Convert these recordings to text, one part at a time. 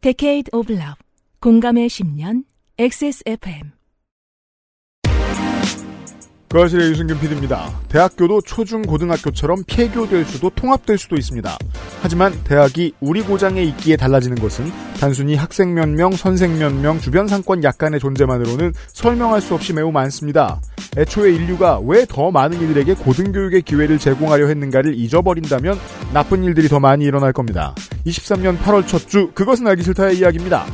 Decade of Love 공감의 10년 XSFM 거실의 유승균 PD입니다. 대학교도 초중 고등학교처럼 폐교될 수도 통합될 수도 있습니다. 하지만 대학이 우리 고장에 있기에 달라지는 것은 단순히 학생 몇 명, 선생 몇 명, 주변 상권 약간의 존재만으로는 설명할 수 없이 매우 많습니다. 애초에 인류가 왜 더 많은 이들에게 고등교육의 기회를 제공하려 했는가를 잊어버린다면 나쁜 일들이 더 많이 일어날 겁니다. 23년 8월 첫 주 그것은 알기 싫다의 이야기입니다.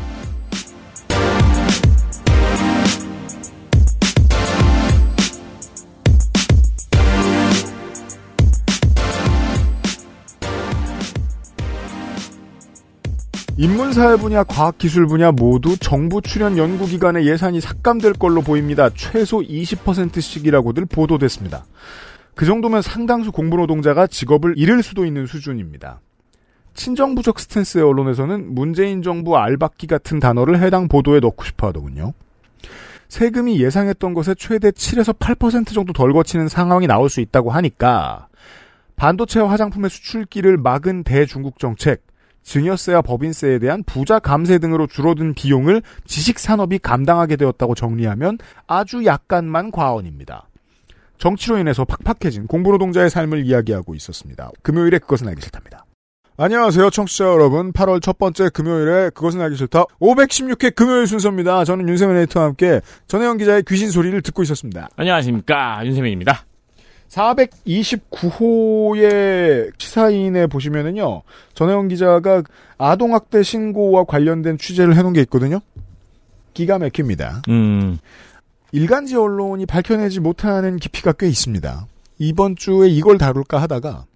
인문사회 분야, 과학기술 분야 모두 정부 출연 연구기관의 예산이 삭감될 걸로 보입니다. 최소 20%씩이라고들 보도됐습니다. 그 정도면 상당수 공부노동자가 직업을 잃을 수도 있는 수준입니다. 친정부적 스탠스의 언론에서는 문재인 정부 알박기 같은 단어를 해당 보도에 넣고 싶어 하더군요. 세금이 예상했던 것에 최대 7에서 8% 정도 덜 거치는 상황이 나올 수 있다고 하니까 반도체와 화장품의 수출기를 막은 대중국 정책, 증여세와 법인세에 대한 부자 감세 등으로 줄어든 비용을 지식산업이 감당하게 되었다고 정리하면 아주 약간만 과언입니다. 정치로 인해서 팍팍해진 공부노동자의 삶을 이야기하고 있었습니다. 금요일에 그것은 알기 싫답니다. 안녕하세요, 청취자 여러분. 8월 첫 번째 금요일에 그것은 알기 싫다. 516회 금요일 순서입니다. 저는 윤세민 에디터와 함께 전혜영 기자의 귀신 소리를 듣고 있었습니다. 안녕하십니까. 윤세민입니다. 429호의 시사인에 보시면은요, 전혜영 기자가 아동학대 신고와 관련된 취재를 해놓은 게 있거든요? 기가 막힙니다. 음, 일간지 언론이 밝혀내지 못하는 깊이가 꽤 있습니다. 이번 주에 이걸 다룰까 하다가,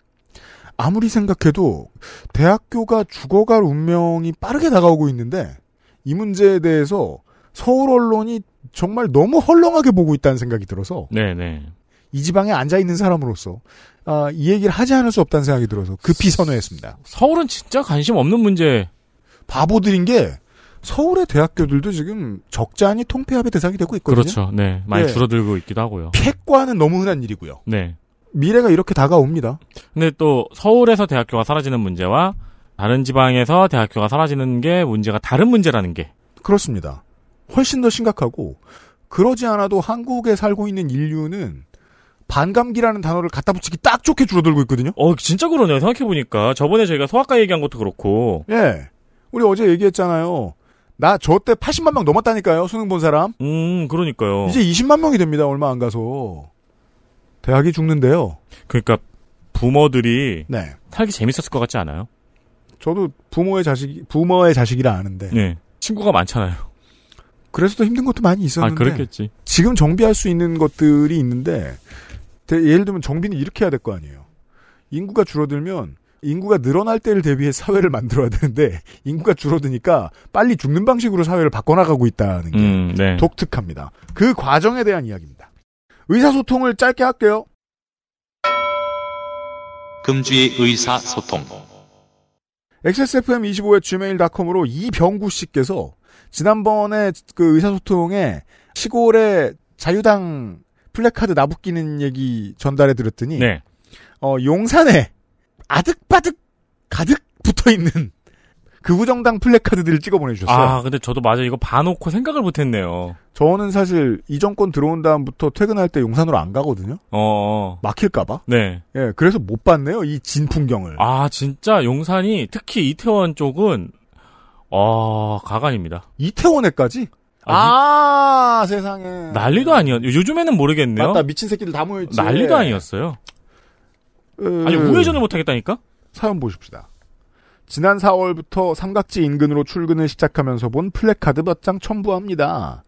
아무리 생각해도 대학교가 죽어갈 운명이 빠르게 다가오고 있는데, 이 문제에 대해서 서울 언론이 정말 너무 헐렁하게 보고 있다는 생각이 들어서, 네네. 이 지방에 앉아 있는 사람으로서 아, 이 얘기를 하지 않을 수 없다는 생각이 들어서 급히 선회했습니다. 서울은 진짜 관심 없는 문제. 바보들인 게 서울의 대학교들도 지금 적잖이 통폐합의 대상이 되고 있거든요. 그렇죠. 네. 많이 예. 줄어들고 있기도 하고요. 폐과는 너무 흔한 일이고요. 네. 미래가 이렇게 다가옵니다. 근데 또 서울에서 대학교가 사라지는 문제와 다른 지방에서 대학교가 사라지는 게 문제가 다른 문제라는 게. 그렇습니다. 훨씬 더 심각하고 그러지 않아도 한국에 살고 있는 인류는 반감기라는 단어를 갖다 붙이기 딱 좋게 줄어들고 있거든요. 어, 진짜 그러네요. 생각해 보니까. 저번에 저희가 소아과 얘기한 것도 그렇고. 예. 우리 어제 얘기했잖아요. 나 저 때 80만 명 넘었다니까요. 수능 본 사람. 음, 그러니까요. 이제 20만 명이 됩니다. 얼마 안 가서. 대학이 죽는데요. 그러니까 부모들이 네. 살기 재밌었을 것 같지 않아요? 저도 부모의 자식, 부모의 자식이라 아는데. 네. 친구가 많잖아요. 그래서 더 힘든 것도 많이 아, 있었는데. 그렇겠지. 지금 정비할 수 있는 것들이 있는데, 대- 예를 들면 정비는 이렇게 해야 될 거 아니에요. 인구가 줄어들면, 인구가 늘어날 때를 대비해 사회를 만들어야 되는데, 인구가 줄어드니까 빨리 죽는 방식으로 사회를 바꿔나가고 있다는 게 음, 네. 독특합니다. 그 과정에 대한 이야기입니다. 의사소통을 짧게 할게요. 금주의 의사소통. XSFM25의 gmail.com으로 이병구 씨께서 지난번에 그 의사소통에 시골에 자유당 플래카드 나붙기는 얘기 전달해 드렸더니 네. 어, 용산에 아득바득 가득 붙어 있는 극우정당 플래카드들을 찍어 보내주셨어요. 아, 근데 저도 맞아 이거 봐놓고 생각을 못했네요. 저는 사실 이 정권 들어온 다음부터 퇴근할 때 용산으로 안 가거든요. 어, 막힐까봐. 네. 예, 그래서 못 봤네요. 이 진 풍경을. 아, 진짜 용산이 특히 이태원 쪽은 어, 가관입니다. 이태원에까지. 아, 아, 세상에. 난리도 아니었. 요즘에는 모르겠네요. 맞다 미친 새끼들 다 모였지. 난리도 아니었어요. 음, 아니 우회전을 못 하겠다니까? 사연 보십시다. 지난 4월부터 삼각지 인근으로 출근을 시작하면서 본 플래카드 몇 장 첨부합니다.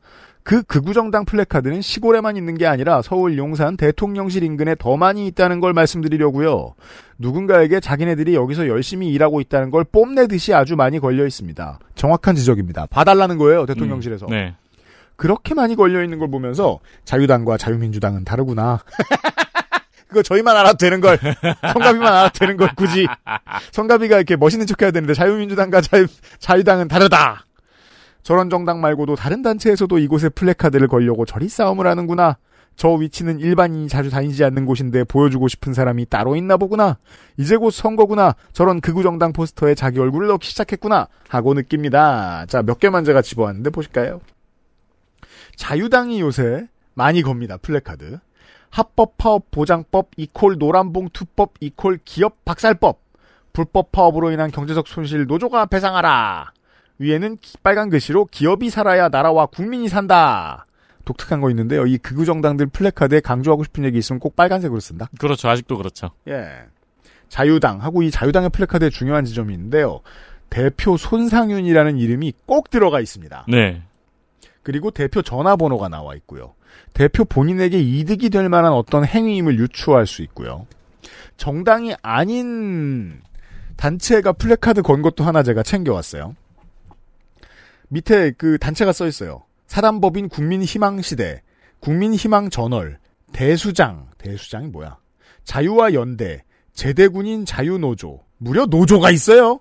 그 극우정당 플래카드는 시골에만 있는 게 아니라 서울 용산 대통령실 인근에 더 많이 있다는 걸 말씀드리려고요. 누군가에게 자기네들이 여기서 열심히 일하고 있다는 걸 뽐내듯이 아주 많이 걸려 있습니다. 정확한 지적입니다. 봐달라는 거예요, 대통령실에서. 네. 그렇게 많이 걸려 있는 걸 보면서 자유당과 자유민주당은 다르구나. 그거 저희만 알아도 되는 걸. 성가비만 알아도 되는 걸 굳이. 성가비가 이렇게 멋있는 척 해야 되는데 자유민주당과 자유, 자유당은 다르다. 저런 정당 말고도 다른 단체에서도 이곳에 플래카드를 걸려고 저리 싸움을 하는구나. 저 위치는 일반인이 자주 다니지 않는 곳인데 보여주고 싶은 사람이 따로 있나 보구나. 이제 곧 선거구나. 저런 극우 정당 포스터에 자기 얼굴을 넣기 시작했구나. 하고 느낍니다. 자, 몇 개만 제가 집어왔는데 보실까요? 자유당이 요새 많이 겁니다. 플래카드. 합법 파업 보장법 equal 노란봉투법 equal 기업 박살법. 불법 파업으로 인한 경제적 손실 노조가 배상하라. 위에는 기- 빨간 글씨로 기업이 살아야 나라와 국민이 산다. 독특한 거 있는데요. 이 극우 정당들 플래카드에 강조하고 싶은 얘기 있으면 꼭 빨간색으로 쓴다. 그렇죠. 아직도 그렇죠. 예. 자유당하고 이 자유당의 플래카드에 중요한 지점이 있는데요. 대표 손상윤이라는 이름이 꼭 들어가 있습니다. 네. 그리고 대표 전화번호가 나와 있고요. 대표 본인에게 이득이 될 만한 어떤 행위임을 유추할 수 있고요. 정당이 아닌 단체가 플래카드 건 것도 하나 제가 챙겨왔어요. 밑에 그 단체가 써 있어요. 사단법인 국민희망시대, 국민희망저널, 대수장, 대수장이 뭐야? 자유와 연대, 제대군인 자유노조, 무려 노조가 있어요.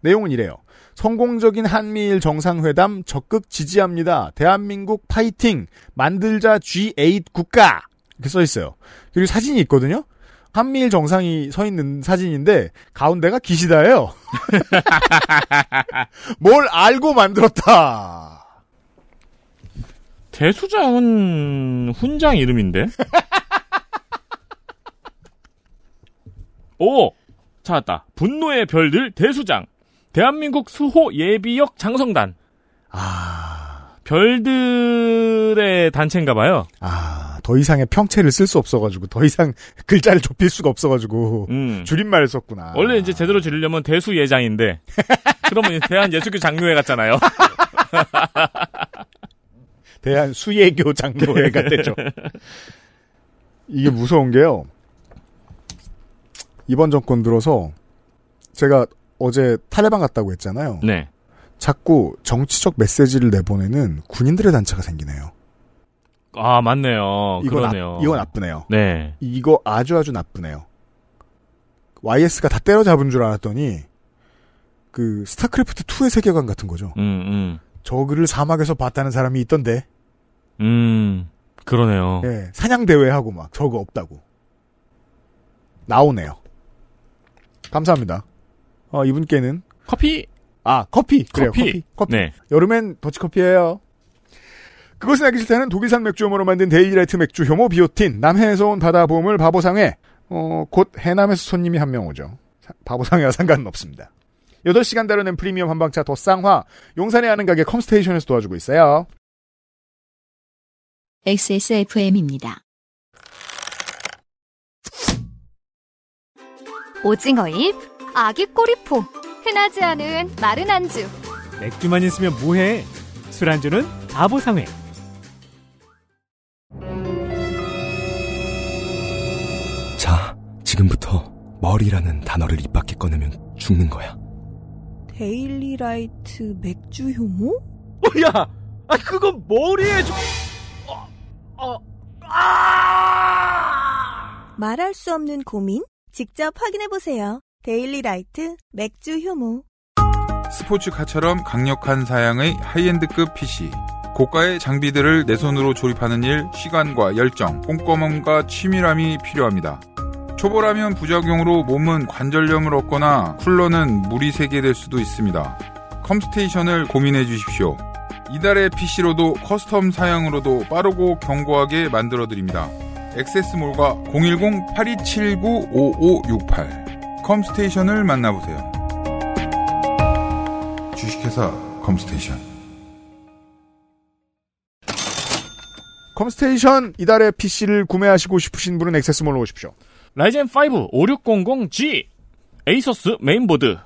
내용은 이래요. 성공적인 한미일 정상회담 적극 지지합니다. 대한민국 파이팅! 만들자 G8 국가! 이렇게 써 있어요. 그리고 사진이 있거든요? 한미일 정상이 서 있는 사진인데, 가운데가 기시다예요. 뭘 알고 만들었다! 대수장은 훈장 이름인데? 오! 찾았다. 분노의 별들 대수장. 대한민국 수호 예비역 장성단. 아, 별들의 단체인가 봐요. 아, 더 이상의 평체를 쓸 수 없어가지고, 더 이상 글자를 좁힐 수가 없어가지고, 음. 줄임말을 썼구나. 원래 이제 제대로 지르려면 대수 예장인데. 그러면 대한 예수교 장로회 같잖아요. 대한 수예교 장로회가 되죠. 이게 무서운 게요. 이번 정권 들어서 제가 어제 탈레반 갔다고 했잖아요. 네. 자꾸 정치적 메시지를 내보내는 군인들의 단체가 생기네요. 아, 맞네요. 이거 나, 그러네요. 이거 나쁘네요. 네. 이거 아주 아주 나쁘네요. YS가 다 때려잡은 줄 알았더니 그 스타크래프트 2의 세계관 같은 거죠. 음, 음. 저그를 사막에서 봤다는 사람이 있던데. 음. 그러네요. 예, 사냥 대회 하고 막 저거 없다고 나오네요. 감사합니다. 어, 이분께는 커피? 아 커피 그래요 커피. 커피 커피 네. 여름엔 더치커피예요. 그것은 알기 싫다는 독일산 맥주 효모로 만든 데일리라이트 맥주 효모 비오틴 남해에서 온 바다 보물 바보상회 어, 곧 해남에서 손님이 한 명 오죠. 사- 바보상회와 상관은 없습니다. 8시간 다루는 프리미엄 한방차 더 쌍화 용산에 아는 가게 컴스테이션에서 도와주고 있어요. XSFM입니다. 오징어잎, 아기 꼬리포, 흔하지 않은 마른 안주. 맥주만 있으면 뭐해? 술안주는 바보상회. 자, 지금부터 머리라는 단어를 입 밖에 꺼내면 죽는 거야. 데일리라이트 맥주 효모? 어, 야, 아 그건 머리에 좀. 말할 수 없는 고민? 직접 확인해 보세요. 데일리라이트 맥주 효모. 스포츠카처럼 강력한 사양의 high-end급 PC. 고가의 장비들을 내 손으로 조립하는 일, 시간과 열정, 꼼꼼함과 치밀함이 필요합니다. 초보라면 부작용으로 몸은 관절염을 얻거나 쿨러는 물이 새게 될 수도 있습니다. 컴스테이션을 고민해 주십시오. 이달의 PC로도 custom 사양으로도 빠르고 견고하게 만들어 드립니다. 액세스몰과 010-8279-5568 컴스테이션을 만나보세요. 주식회사 컴스테이션 컴스테이션 이달의 PC를 구매하시고 싶으신 분은 액세스몰로 오십시오. 라이젠 5 5600G 에이서스 메인보드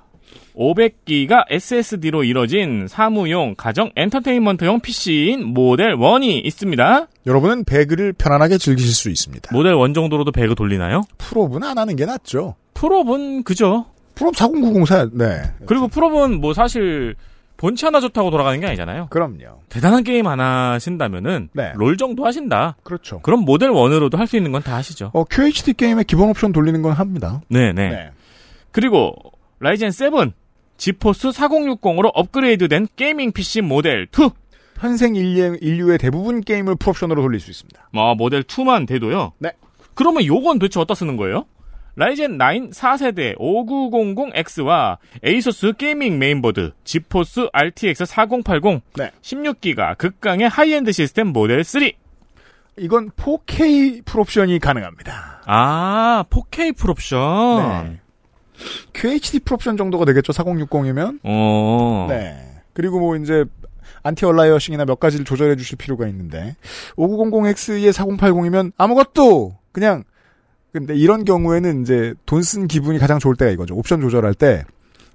500기가 SSD로 이뤄진 사무용 가정 엔터테인먼트용 PC인 모델 1이 있습니다. 여러분은 배그를 편안하게 즐기실 수 있습니다. 모델 1 정도로도 배그 돌리나요? 풀옵은 안 하는 게 낫죠. 풀옵은 그죠. 풀옵 4090 사야, 네. 그리고 풀옵은 뭐 사실 본체 하나 좋다고 돌아가는 게 아니잖아요. 그럼요. 대단한 게임 하나 하신다면은 네. 롤 정도 하신다. 그렇죠. 그럼 모델 1으로도 할 수 있는 건 다 하시죠. 어, QHD 게임의 기본 옵션 돌리는 건 합니다. 네네. 그리고 라이젠 7 지포스 4060으로 업그레이드된 gaming PC 모델 2 현생 인류, 인류 의 대부분 게임을 풀옵션으로 돌릴 수 있습니다. 아, 모델 2만 돼도요? 네. 그러면 요건 도대체 어디다 쓰는 거예요? 라이젠 9 4세대 5900X와 에이서스 gaming 메인보드, 지포스 RTX 4080, 네. 16기가 극강의 하이엔드 시스템 모델 3. 이건 4K 풀옵션이 가능합니다. 아, 4K 풀옵션. 네. QHD 풀옵션 정도가 되겠죠, 4060이면? 어. 네. 그리고 뭐 이제 anti-aliasing이나 몇 가지를 조절해 주실 필요가 있는데 5900X의 4080이면 아무것도 그냥 근데 이런 경우에는 이제 돈 쓴 기분이 가장 좋을 때가 이거죠. 옵션 조절할 때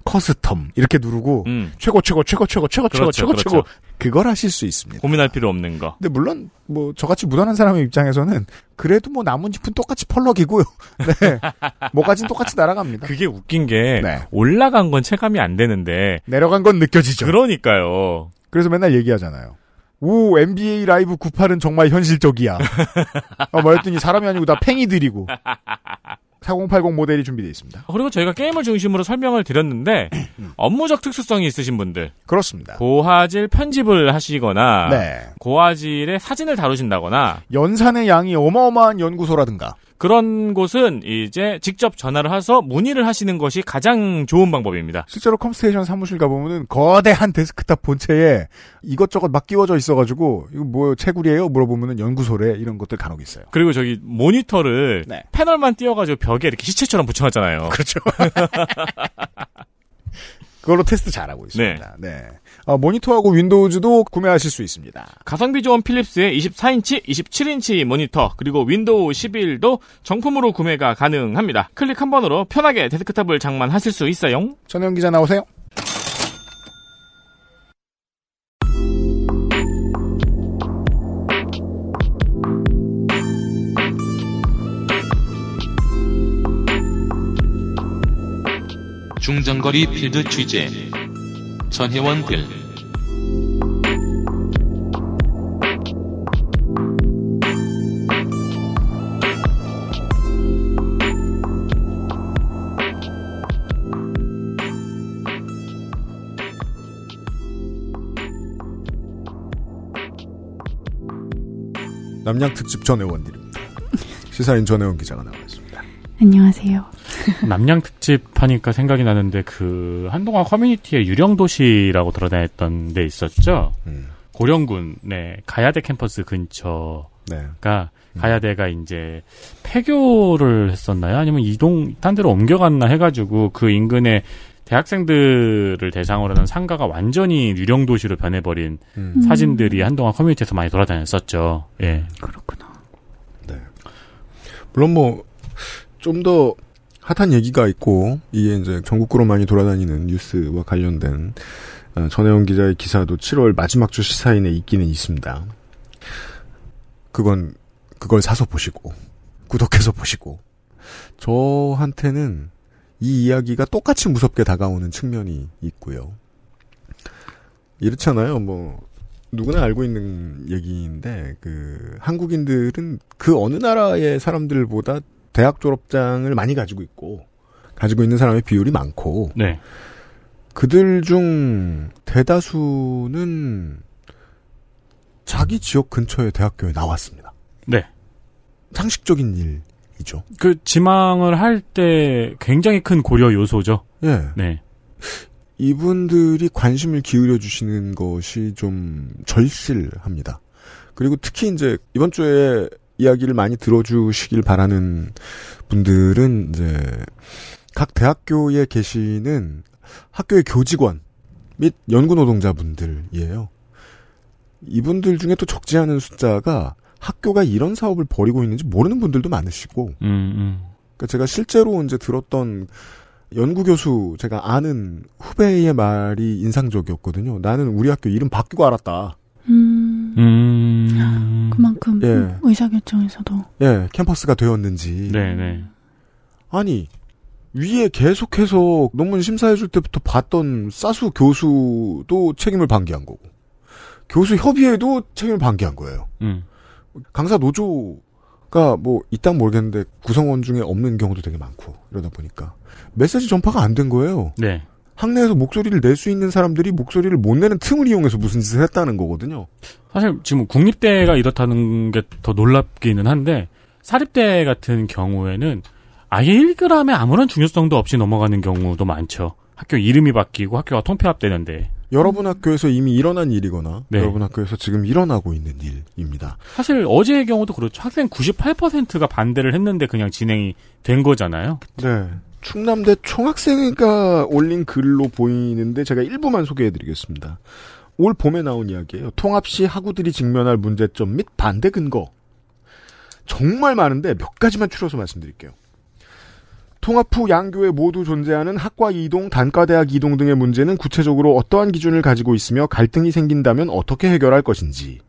custom 이렇게 누르고 음. 최고 최고 최고 최고 최고 최고 그렇죠, 최고 그렇죠. 최고 그걸 하실 수 있습니다. 고민할 필요 없는 거. 근데 물론 뭐 저같이 무던한 사람의 입장에서는 그래도 뭐 나뭇잎은 똑같이 펄럭이고요. 네. 뭐까진 똑같이 날아갑니다. 그게 웃긴 게 네. 올라간 건 체감이 안 되는데 내려간 건 느껴지죠. 그러니까요. 그래서 맨날 얘기하잖아요. 오, NBA 라이브 98은 정말 현실적이야. 어, 뭐였더니 사람이 아니고 다 팽이들이고. 4080 모델이 준비되어 있습니다. 그리고 저희가 게임을 중심으로 설명을 드렸는데 업무적 특수성이 있으신 분들 그렇습니다. 고화질 편집을 하시거나 네. 고화질의 사진을 다루신다거나 연산의 양이 어마어마한 연구소라든가. 그런 곳은 이제 직접 전화를 해서 문의를 하시는 것이 가장 좋은 방법입니다. 실제로 컴스테이션 사무실 가보면은 거대한 데스크탑 본체에 이것저것 막 끼워져 있어가지고 이거 뭐 채굴이에요? 물어보면은 연구소래 이런 것들 간혹 있어요. 그리고 저기 모니터를 네. 패널만 띄워가지고 벽에 이렇게 시체처럼 붙여놨잖아요. 그렇죠. 그걸로 테스트 잘하고 있습니다. 네. 어, 모니터하고 윈도우즈도 구매하실 수 있습니다. 가성비 좋은 필립스의 24인치, 27인치 모니터, 그리고 윈도우 11도 정품으로 구매가 가능합니다. 클릭 한 번으로 편하게 데스크탑을 장만하실 수 있어요. 전혜영 기자 나오세요. 중장거리 필드 취재 전혜원 글 남양 특집 전혜원들입니다. 시사인 전혜원 기자가 나와 있습니다. 안녕하세요. 남양 특집 하니까 생각이 나는데 그 한동안 커뮤니티에 유령 도시라고 돌아다녔던 데 있었죠. 음. 고령군의 가야대 캠퍼스 근처가 네. 가야대가 이제 폐교를 했었나요? 아니면 이동 딴 데로 옮겨갔나 해가지고 그 인근에 대학생들을 대상으로 하는 상가가 완전히 유령 도시로 변해버린 음. 사진들이 한동안 커뮤니티에서 많이 돌아다녔었죠. 예. 그렇구나. 물론 뭐 좀 더 핫한 얘기가 있고 이게 이제 전국구로 많이 돌아다니는 뉴스와 관련된 어, 전혜원 기자의 기사도 7월 마지막 주 시사인에 있기는 있습니다. 그건 그걸 사서 보시고 구독해서 보시고 저한테는 이 이야기가 똑같이 무섭게 다가오는 측면이 있고요. 이렇잖아요. 뭐 누구나 알고 있는 얘기인데 그 한국인들은 그 어느 나라의 사람들보다 대학 졸업장을 많이 가지고 있고 가지고 있는 사람의 비율이 많고 네. 그들 중 대다수는 자기 지역 근처의 대학교에 나왔습니다. 네. 상식적인 일이죠. 그 지망을 할 때 굉장히 큰 고려 요소죠. 예. 네. 이분들이 관심을 기울여 주시는 것이 좀 절실합니다. 그리고 특히 이제 이번 주에 이야기를 많이 들어주시길 바라는 분들은 이제 각 대학교에 계시는 학교의 교직원 및 연구 노동자분들이에요. 이분들 중에 또 적지 않은 숫자가 학교가 이런 사업을 벌이고 있는지 모르는 분들도 많으시고, 음, 음. 그러니까 제가 실제로 이제 들었던 연구 교수 제가 아는 후배의 말이 인상적이었거든요. 나는 우리 학교 이름 바뀌고 알았다. 음, 음. 그만큼 예. 의사결정에서도 예, 캠퍼스가 되었는지. 네네. 아니 위에 계속해서 논문 심사해줄 때부터 봤던 사수 교수도 책임을 방기한 거고 교수 협의회도 책임을 방기한 거예요. 음. 강사 노조가 뭐 이딴 모르겠는데 구성원 중에 없는 경우도 되게 많고 이러다 보니까 메시지 전파가 안 된 거예요. 네. 학내에서 목소리를 낼 수 있는 사람들이 목소리를 못 내는 틈을 이용해서 무슨 짓을 했다는 거거든요. 사실 지금 국립대가 이렇다는 게 더 놀랍기는 한데 사립대 같은 경우에는 아예 1g의 아무런 중요성도 없이 넘어가는 경우도 많죠. 학교 이름이 바뀌고 학교가 통폐합되는데 여러분 학교에서 이미 일어난 일이거나 네. 여러분 학교에서 지금 일어나고 있는 일입니다. 사실 어제의 경우도 그렇죠. 학생 98%가 반대를 했는데 그냥 진행이 된 거잖아요. 네. 충남대 총학생회가 올린 글로 보이는데 제가 일부만 소개해드리겠습니다. 올 봄에 나온 이야기예요. 통합 시 학우들이 직면할 문제점 및 반대 근거. 정말 많은데 몇 가지만 추려서 말씀드릴게요. 통합 후 양교에 모두 존재하는 학과 이동, 단과대학 이동 등의 문제는 구체적으로 어떠한 기준을 가지고 있으며 갈등이 생긴다면 어떻게 해결할 것인지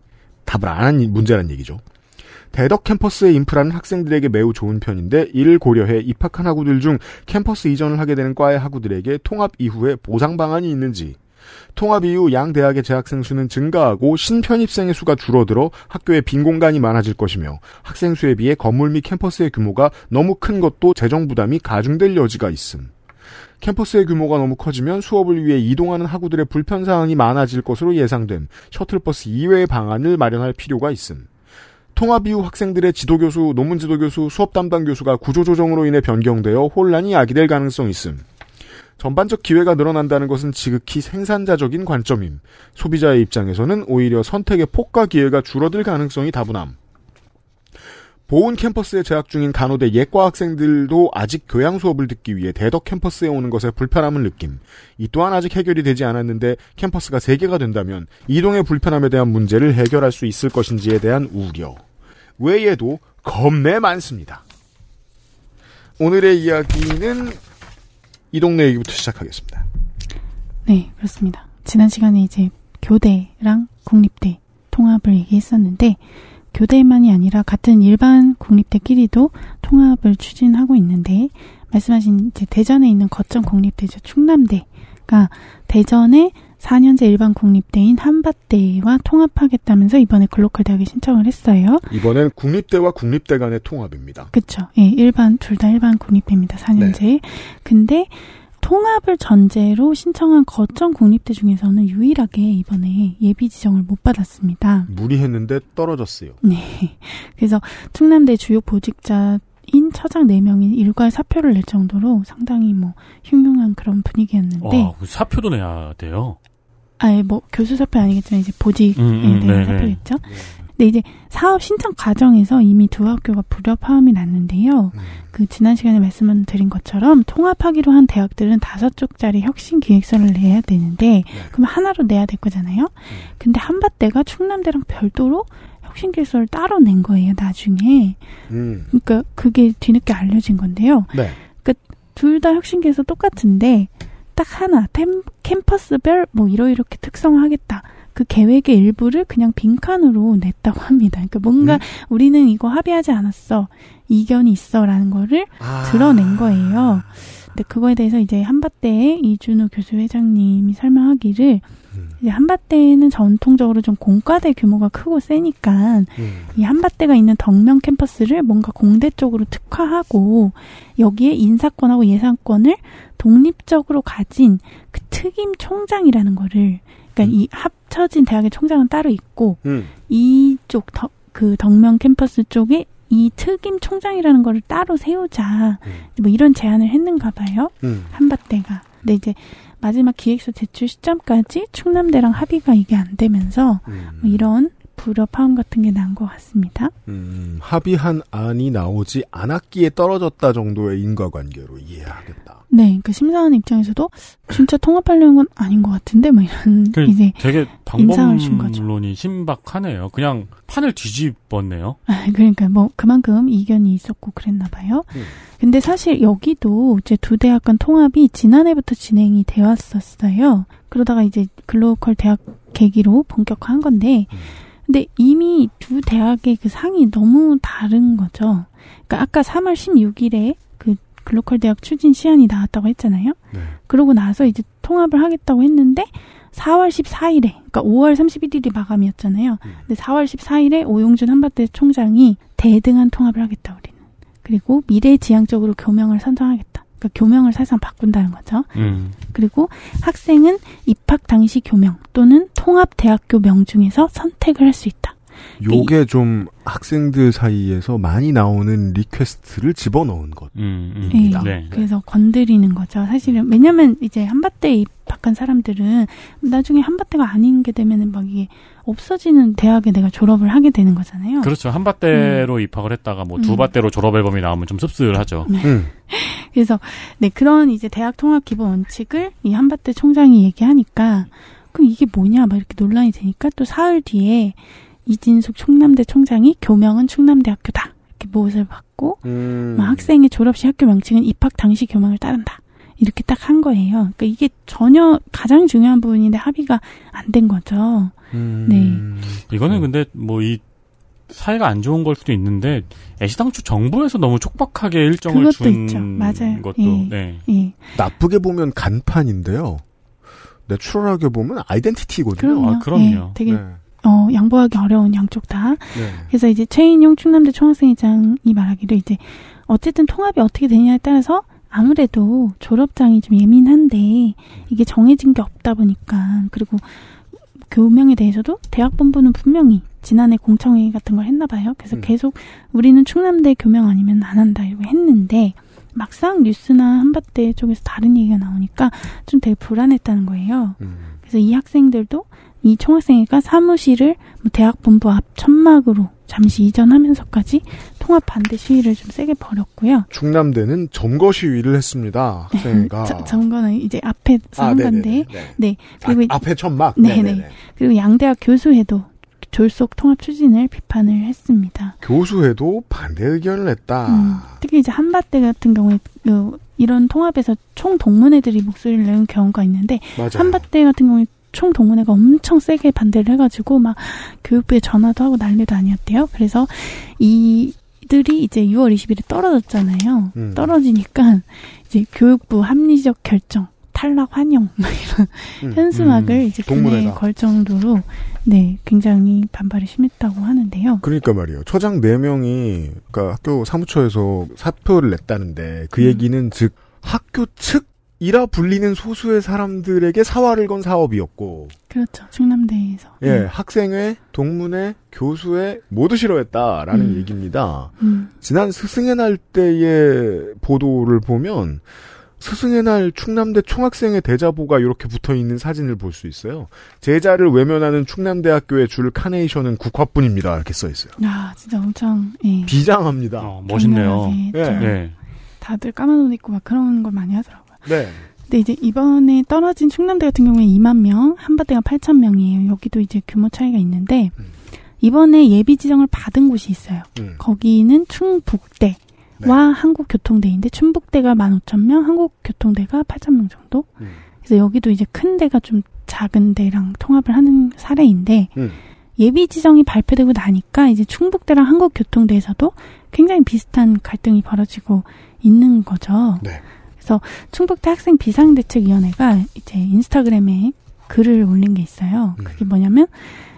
답을 안 한 문제란 얘기죠. 대덕 캠퍼스의 인프라는 학생들에게 매우 좋은 편인데 이를 고려해 입학한 학우들 중 캠퍼스 이전을 하게 되는 과의 학우들에게 통합 이후에 보상 방안이 있는지 통합 이후 양 대학의 재학생 수는 증가하고 신편입생의 수가 줄어들어 학교에 빈 공간이 많아질 것이며 학생 수에 비해 건물 및 캠퍼스의 규모가 너무 큰 것도 재정 부담이 가중될 여지가 있음. 캠퍼스의 규모가 너무 커지면 수업을 위해 이동하는 학우들의 불편 사항이 많아질 것으로 예상됨 셔틀버스 이외의 방안을 마련할 필요가 있음. 통합 이후 학생들의 지도교수, 논문 지도교수, 수업 담당 교수가 구조조정으로 인해 변경되어 혼란이 야기될 가능성이 있음. 전반적 기회가 늘어난다는 것은 지극히 생산자적인 관점임. 소비자의 입장에서는 오히려 선택의 폭과 기회가 줄어들 가능성이 다분함. 보은 캠퍼스에 재학 중인 간호대 예과 학생들도 아직 교양 수업을 듣기 위해 대덕 캠퍼스에 오는 것에 불편함을 느낌. 이 또한 아직 해결이 되지 않았는데 캠퍼스가 3개가 된다면 이동의 불편함에 대한 문제를 해결할 수 있을 것인지에 대한 우려. 외에도 겁내 많습니다. 오늘의 이야기는 이 동네 얘기부터 시작하겠습니다. 네, 그렇습니다. 지난 시간에 이제 교대랑 국립대 통합을 얘기했었는데 교대만이 아니라 같은 일반 국립대끼리도 통합을 추진하고 있는데 말씀하신 이제 대전에 있는 거점 국립대죠 충남대가 대전에 4년제 일반 국립대인 한밭대와 통합하겠다면서 이번에 글로컬 대학에 신청을 했어요. 이번엔 국립대와 국립대 간의 통합입니다. 그쵸. 예, 일반, 둘 다 일반 국립대입니다. 4년제. 네. 근데 통합을 전제로 신청한 거점 국립대 중에서는 유일하게 이번에 예비 지정을 못 받았습니다. 무리했는데 떨어졌어요. 네. 그래서 충남대 주요 보직자 인 처장 4명이 일괄 사표를 낼 정도로 상당히 뭐 흉흉한 그런 분위기였는데 와, 그 사표도 내야 돼요. 아예 뭐 교수 사표 아니겠지만 이제 보직에 음, 음, 대한. 사표겠죠. 근데 이제 사업 신청 과정에서 이미 두 학교가 불협화음이 났는데요. 그 지난 시간에 말씀을 드린 것처럼 통합하기로 한 대학들은 다섯 쪽짜리 혁신 기획서를 내야 되는데 그럼 하나로 내야 될 거잖아요. 근데 한밭대가 충남대랑 별도로 혁신 기획서를 따로 낸 거예요. 나중에. 음. 그러니까 그게 뒤늦게 알려진 건데요. 네. 그러니까 둘 다 혁신 기획서 똑같은데 딱 하나 템, 캠퍼스별 뭐 이러이렇게 특성화하겠다. 그 계획의 일부를 그냥 빈칸으로 냈다고 합니다. 그러니까 뭔가 음. 우리는 이거 합의하지 않았어. 이견이 있어라는 거를 아. 드러낸 거예요. 근데 그거에 대해서 이제 한밭대의 이준우 교수 회장님이 설명하기를 음. 이제 한밭대는 전통적으로 좀 공과대 규모가 크고 세니까 음. 이 한밭대가 있는 덕명 캠퍼스를 뭔가 공대 쪽으로 특화하고 여기에 인사권하고 예산권을 독립적으로 가진 그 특임 총장이라는 거를 그러니까 이 합쳐진 대학의 총장은 따로 있고 음. 이쪽 덕, 그 덕명 캠퍼스 쪽에 이 특임 총장이라는 거를 따로 세우자 뭐 이런 제안을 했는가 봐요. 음. 한밭대가. 근데 이제 마지막 기획서 제출 시점까지 충남대랑 합의가 이게 안 되면서 뭐 이런 불협화음 같은 게 난 것 같습니다. 음, 합의한 안이 나오지 않았기에 떨어졌다 정도의 인과관계로 이해하겠다. 네, 그러니까 심사하는 입장에서도 진짜 통합하려는 건 아닌 것 같은데 뭐 이런 그 이제 되게. 방법론이 신박하네요. 그냥 판을 뒤집었네요. 아, 그러니까 뭐 그만큼 이견이 있었고 그랬나 봐요. 음. 근데 사실 여기도 이제 두 대학 간 통합이 지난해부터 진행이 되어 왔었어요. 그러다가 이제 글로컬 대학 계기로 본격화한 건데 근데 이미 두 대학의 그 상이 너무 다른 거죠. 그러니까 아까 3월 16일에 그 글로컬 대학 추진 시안이 나왔다고 했잖아요. 그러고 나서 이제 통합을 하겠다고 했는데 4월 14일에 그러니까 5월 31일이 마감이었잖아요. 근데 4월 14일에 오용준 한밭대 총장이 대등한 통합을 하겠다 우리는. 그리고 미래 지향적으로 교명을 선정하겠다. 그러니까 교명을 사실상 바꾼다는 거죠. 음. 그리고 학생은 입학 당시 교명 또는 통합 대학교 명 중에서 선택을 할 수 있다. 요게 좀 학생들 사이에서 많이 나오는 request를 집어넣은 것. 음, 예, 네. 그래서 건드리는 거죠. 사실은 왜냐면 이제 한밭대에 입학한 사람들은 나중에 한밭대가 아닌 게 되면은 막 이게 없어지는 대학에 내가 졸업을 하게 되는 거잖아요. 그렇죠. 한밭대로 입학을 했다가 뭐두 음. 밭대로 졸업 앨범이 나오면 좀 씁쓸하죠. 네. 그래서 네 그런 이제 대학 통합 기본 원칙을 이 한밭대 총장이 얘기하니까 그럼 이게 뭐냐 막 이렇게 논란이 되니까 또 사흘 뒤에 이진숙 충남대 총장이 교명은 충남대학교다 이렇게 못을 받고 음. 막 학생의 졸업시 학교 명칭은 입학 당시 교명을 따른다 이렇게 딱 한 거예요. 그러니까 이게 전혀 가장 중요한 부분인데 합의가 안 된 거죠. 음. 네. 이거는 근데 뭐 이 사이가 안 좋은 걸 수도 있는데 애시당초 정부에서 너무 촉박하게 일정을 그것도 준 있죠. 맞아요. 것도 예. 네. 예. 나쁘게 보면 간판인데요. 내추럴하게 보면 아이덴티티거든요. 그럼요. 아, 그럼요. 예, 되게 네. 어, 양보하기 어려운 양쪽 다. 네. 그래서 이제 최인용 충남대 총학생회장이 말하기를 이제 어쨌든 통합이 어떻게 되냐에 따라서 아무래도 졸업장이 좀 예민한데 이게 정해진 게 없다 보니까 그리고 교명에 대해서도 대학 본부는 분명히 지난해 공청회의 같은 걸 했나 봐요. 그래서 음. 계속 우리는 충남대 교명 아니면 안 한다 이러고 했는데 막상 뉴스나 한밭대 쪽에서 다른 얘기가 나오니까 좀 되게 불안했다는 거예요. 음. 그래서 이 학생들도 이 총학생회가 사무실을 뭐 대학 본부 앞 천막으로 잠시 이전하면서까지 통합 반대 시위를 좀 세게 벌였고요. 충남대는 점거 시위를 했습니다. 학생회가. 저- 점거는 이제 앞에서 아, 한 네네네. 건데, 네. 네 그리고 아, 앞에 천막. 네네. 네네네. 그리고 양대학 교수회도 졸속 통합 추진을 비판을 했습니다. 교수회도 반대 의견을 냈다. 음, 특히 이제 한밭대 같은 경우에 그 이런 통합에서 총 동문회들이 목소리를 내는 경우가 있는데 맞아요. 한밭대 같은 경우에 총 동문회가 엄청 세게 반대를 해가지고 막 교육부에 전화도 하고 난리도 아니었대요. 그래서 이들이 이제 6월 20일에 떨어졌잖아요. 음. 떨어지니까 이제 교육부 합리적 결정 탈락 환영 막 이런 음. 현수막을 음. 이제 동문회가. 걸 정도로 네 굉장히 반발이 심했다고 하는데요. 그러니까 말이에요. 처장 4 명이, 그러니까 학교 사무처에서 사표를 냈다는데, 음. 그 얘기는 즉, 학교 측 이라 불리는 소수의 사람들에게 사활을 건 사업이었고, 그렇죠. 충남대에서. 예, 음. 학생회, 동문회, 교수회 모두 싫어했다라는 음. 얘기입니다. 음. 지난 스승의 날 때의 보도를 보면 스승의 날 충남대 총학생회 대자보가 이렇게 붙어 있는 사진을 볼 수 있어요. 제자를 외면하는 충남대학교의 줄 카네이션은 국화뿐입니다. 이렇게 써 있어요. 아 진짜 엄청 예. 비장합니다. 어, 멋있네요. 예. 좀 네. 다들 까만 옷 입고 막 그런 걸 많이 하더라고요. 네. 근데 이제 이번에 떨어진 충남대 같은 경우에 2만 명, 한밭대가 8천 명이에요. 여기도 이제 규모 차이가 있는데 이번에 예비 지정을 받은 곳이 있어요. 음. 거기는 충북대와 한국교통대인데 충북대가 15,000명, 한국교통대가 8,000명 정도. 음. 그래서 여기도 이제 큰 데가 좀 작은 데랑 통합을 하는 사례인데 음. 예비 지정이 발표되고 나니까 이제 충북대랑 한국교통대에서도 굉장히 비슷한 갈등이 벌어지고 있는 거죠. 네. 그래서 충북대 학생 비상대책위원회가 이제 인스타그램에 글을 올린 게 있어요. 음. 그게 뭐냐면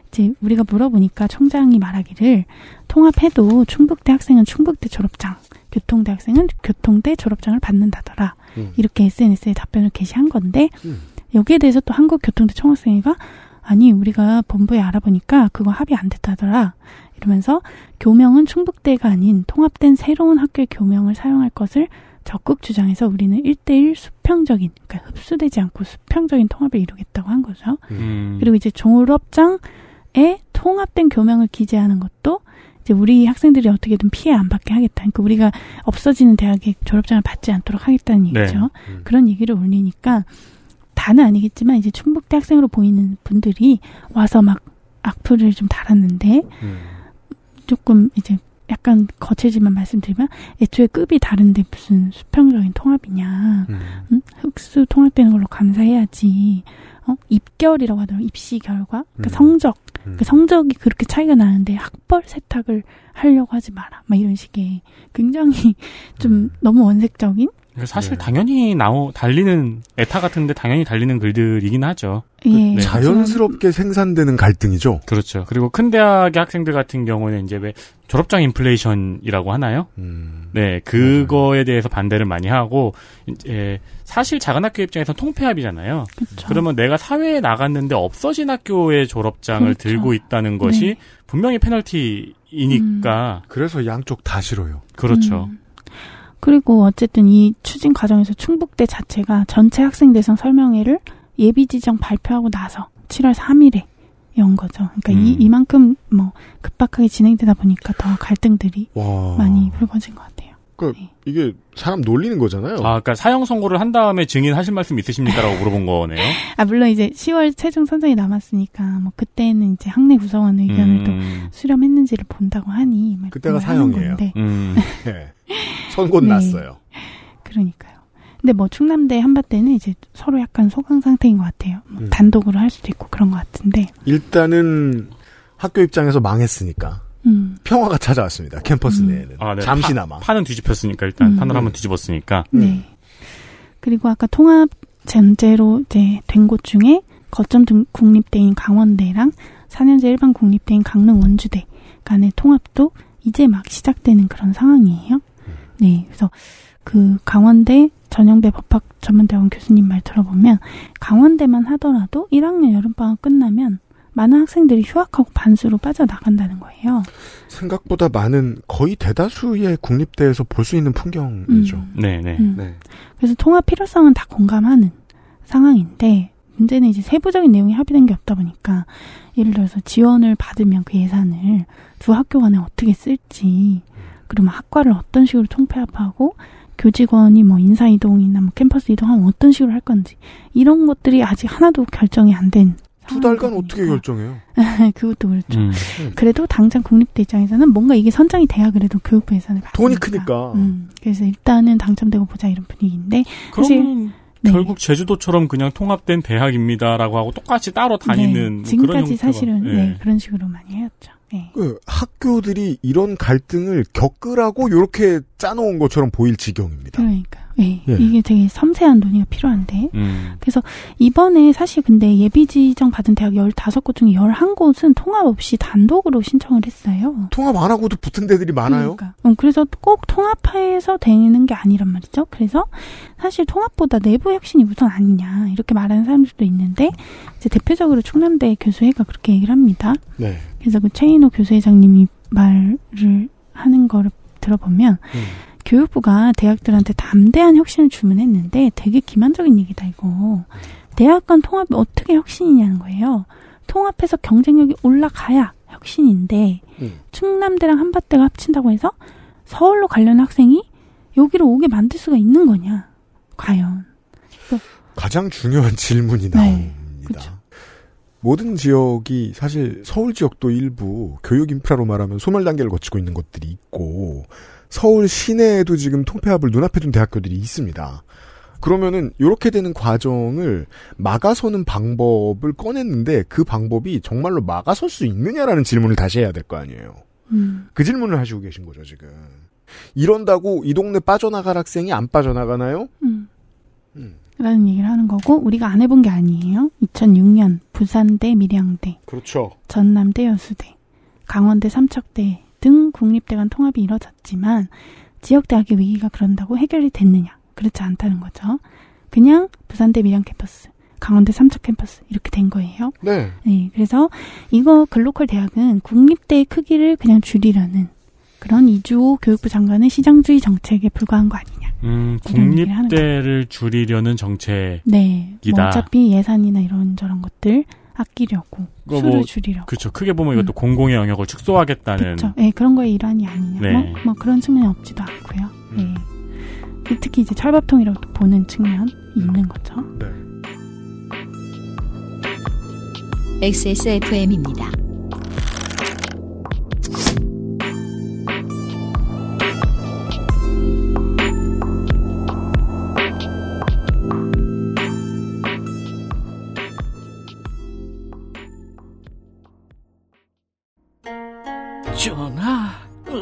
이제 우리가 물어보니까 총장이 말하기를 통합해도 충북대 학생은 충북대 졸업장, 교통대 학생은 교통대 졸업장을 받는다더라. 음. 이렇게 SNS에 답변을 게시한 건데 음. 여기에 대해서 또 한국교통대 총학생회가 아니 우리가 본부에 알아보니까 그거 합의 안 됐다더라. 이러면서 교명은 충북대가 아닌 통합된 새로운 학교의 교명을 사용할 것을 적극 주장해서 우리는 1대1 수평적인, 그러니까 흡수되지 않고 수평적인 통합을 이루겠다고 한 거죠. 음. 그리고 이제 졸업장에 통합된 교명을 기재하는 것도 이제 우리 학생들이 어떻게든 피해 안 받게 하겠다. 그러니까 우리가 없어지는 대학에 졸업장을 받지 않도록 하겠다는 네. 얘기죠. 음. 그런 얘기를 올리니까 다는 아니겠지만 이제 충북대 학생으로 보이는 분들이 와서 막 악플을 좀 달았는데 음. 조금 이제 약간 거칠지만 말씀드리면 애초에 급이 다른데 무슨 수평적인 통합이냐 음. 응? 흑수 통합되는 걸로 감사해야지 어? 입결이라고 하더라고 입시 결과 그러니까 음. 성적 음. 그 성적이 그렇게 차이가 나는데 학벌 세탁을 하려고 하지 마라 막 이런 식의 굉장히 좀 음. 너무 원색적인 사실 네. 당연히 나오 달리는 에타 같은데 당연히 달리는 글들이긴 하죠. 예. 네. 자연스럽게 생산되는 갈등이죠. 그렇죠. 그리고 큰 대학의 학생들 같은 경우는 이제 왜 졸업장 인플레이션이라고 하나요? 음. 네, 그거에 대해서 반대를 많이 하고 이제 사실 작은 학교 입장에서 통폐합이잖아요. 그쵸. 그러면 내가 사회에 나갔는데 없어진 학교의 졸업장을 그렇죠. 들고 있다는 것이 네. 분명히 페널티이니까 그래서 양쪽 다 싫어요. 그렇죠. 음. 그리고 어쨌든 이 추진 과정에서 충북대 자체가 전체 학생 대상 설명회를 예비 지정 발표하고 나서 7월 3일에 연 거죠. 그러니까 이, 음. 이만큼 뭐 급박하게 진행되다 보니까 더 갈등들이 와. 많이 불거진 것 같아요. 그 이게 사람 놀리는 거잖아요. 아, 그러니까 사형 선고를 한 다음에 증인하실 말씀 있으십니까라고 물어본 거네요. 아 물론 이제 10월 최종 선정이 남았으니까 뭐 그때는 이제 학내 구성원 의견을 또 음. 수렴했는지를 본다고 하니 막 그때가 사형이에요. 건데. 음. 네. 선고 네. 났어요. 그러니까요. 근데 뭐 충남대 한밭대는 이제 서로 약간 소강 상태인 것 같아요. 뭐 음. 단독으로 할 수도 있고 그런 것 같은데. 일단은 학교 입장에서 망했으니까 음. 평화가 찾아왔습니다. 캠퍼스 내에는 아, 네. 잠시나마. 파, 판은 뒤집혔으니까 일단 음. 판을 한번 뒤집었으니까. 네. 그리고 아까 통합 전제로 이제 된 곳 중에 거점 등 국립대인 강원대랑 4년제 일반 국립대인 강릉 원주대 간의 통합도 이제 막 시작되는 그런 상황이에요. 네. 그래서 그 강원대 전영대 법학 전문대원 교수님 말 들어보면 강원대만 하더라도 1학년 여름방학 끝나면 많은 학생들이 휴학하고 반수로 빠져나간다는 거예요. 생각보다 많은 거의 대다수의 국립대에서 볼 수 있는 풍경이죠. 음. 네, 네. 음. 네. 그래서 통합 필요성은 다 공감하는 상황인데 문제는 이제 세부적인 내용이 합의된 게 없다 보니까 예를 들어서 지원을 받으면 그 예산을 두 학교 간에 어떻게 쓸지 그러면 학과를 어떤 식으로 통폐합하고 교직원이 뭐 인사 이동이나 뭐 캠퍼스 이동하면 어떤 식으로 할 건지 이런 것들이 아직 하나도 결정이 안 된 두 달간 어떻게 결정해요? 그것도 그렇죠. 음. 그래도 당장 국립대 입장에서는 뭔가 이게 선정이 돼야 그래도 교육부 예산을 받으니까. 돈이 크니까. 음, 그래서 일단은 당첨되고 보자 이런 분위기인데 사실 네. 결국 제주도처럼 그냥 통합된 대학입니다라고 하고 똑같이 따로 다니는 네, 뭐 지금까지 사실은 네. 네, 그런 식으로 많이 해왔죠. 네. 그 학교들이 이런 갈등을 겪으라고 이렇게 짜놓은 것처럼 보일 지경입니다. 그러니까 예, 예. 이게 되게 섬세한 논의가 필요한데 음. 그래서 이번에 사실 근데 예비 지정 받은 대학 15곳 중에 11곳은 통합 없이 단독으로 신청을 했어요. 통합 안 하고도 붙은 데들이 많아요. 그러니까. 어, 그래서 꼭 통합해서 되는 게 아니란 말이죠. 그래서 사실 통합보다 내부 혁신이 우선 아니냐 이렇게 말하는 사람들도 있는데 이제 대표적으로 충남대 교수회가 그렇게 얘기를 합니다. 네. 그래서 그 최인호 교수회장님이 말을 하는 거를 들어보면 음. 교육부가 대학들한테 담대한 혁신을 주문했는데 되게 기만적인 얘기다 이거. 대학 간 통합이 어떻게 혁신이냐는 거예요. 통합해서 경쟁력이 올라가야 혁신인데 음. 충남대랑 한밭대가 합친다고 해서 서울로 가려는 학생이 여기로 오게 만들 수가 있는 거냐? 과연. 가장 중요한 질문이 네. 나옵니다. 모든 지역이 사실 서울 지역도 일부 교육 인프라로 말하면 소멸 단계를 거치고 있는 것들이 있고 서울 시내에도 지금 통폐합을 눈앞에 둔 대학교들이 있습니다. 그러면은 이렇게 되는 과정을 막아서는 방법을 꺼냈는데 그 방법이 정말로 막아설 수 있느냐라는 질문을 다시 해야 될 거 아니에요. 음. 그 질문을 하시고 계신 거죠 지금. 이런다고 이 동네 빠져나갈 학생이 안 빠져나가나요? 음. 음. 라는 얘기를 하는 거고 우리가 안 해본 게 아니에요. 2006년 부산대 밀양대 그렇죠. 전남대 여수대, 강원대 삼척대 등 국립대 간 통합이 이뤄졌지만 지역대학의 위기가 그런다고 해결이 됐느냐? 그렇지 않다는 거죠. 그냥 부산대 밀양 캠퍼스, 강원대 삼척 캠퍼스 이렇게 된 거예요. 네. 네, 그래서 이거 글로컬 대학은 국립대의 크기를 그냥 줄이려는 그런 이주호 교육부 장관의 시장주의 정책에 불과한 거 아니냐. 음, 국립대를 줄이려는 정책. 네, 뭐 이다. 어차피 예산이나 이런 저런 것들 아끼려고 수를 뭐, 줄이려고. 그렇죠. 크게 보면 이것도 공공의 영역을 축소하겠다는. 그렇죠. 네, 그런 거의 일환이 아니냐. 네. 뭐, 뭐 그런 측면이 없지도 않고요. 네. 특히 이제 철밥통이라고 또 보는 측면이 있는 거죠. XSFM입니다.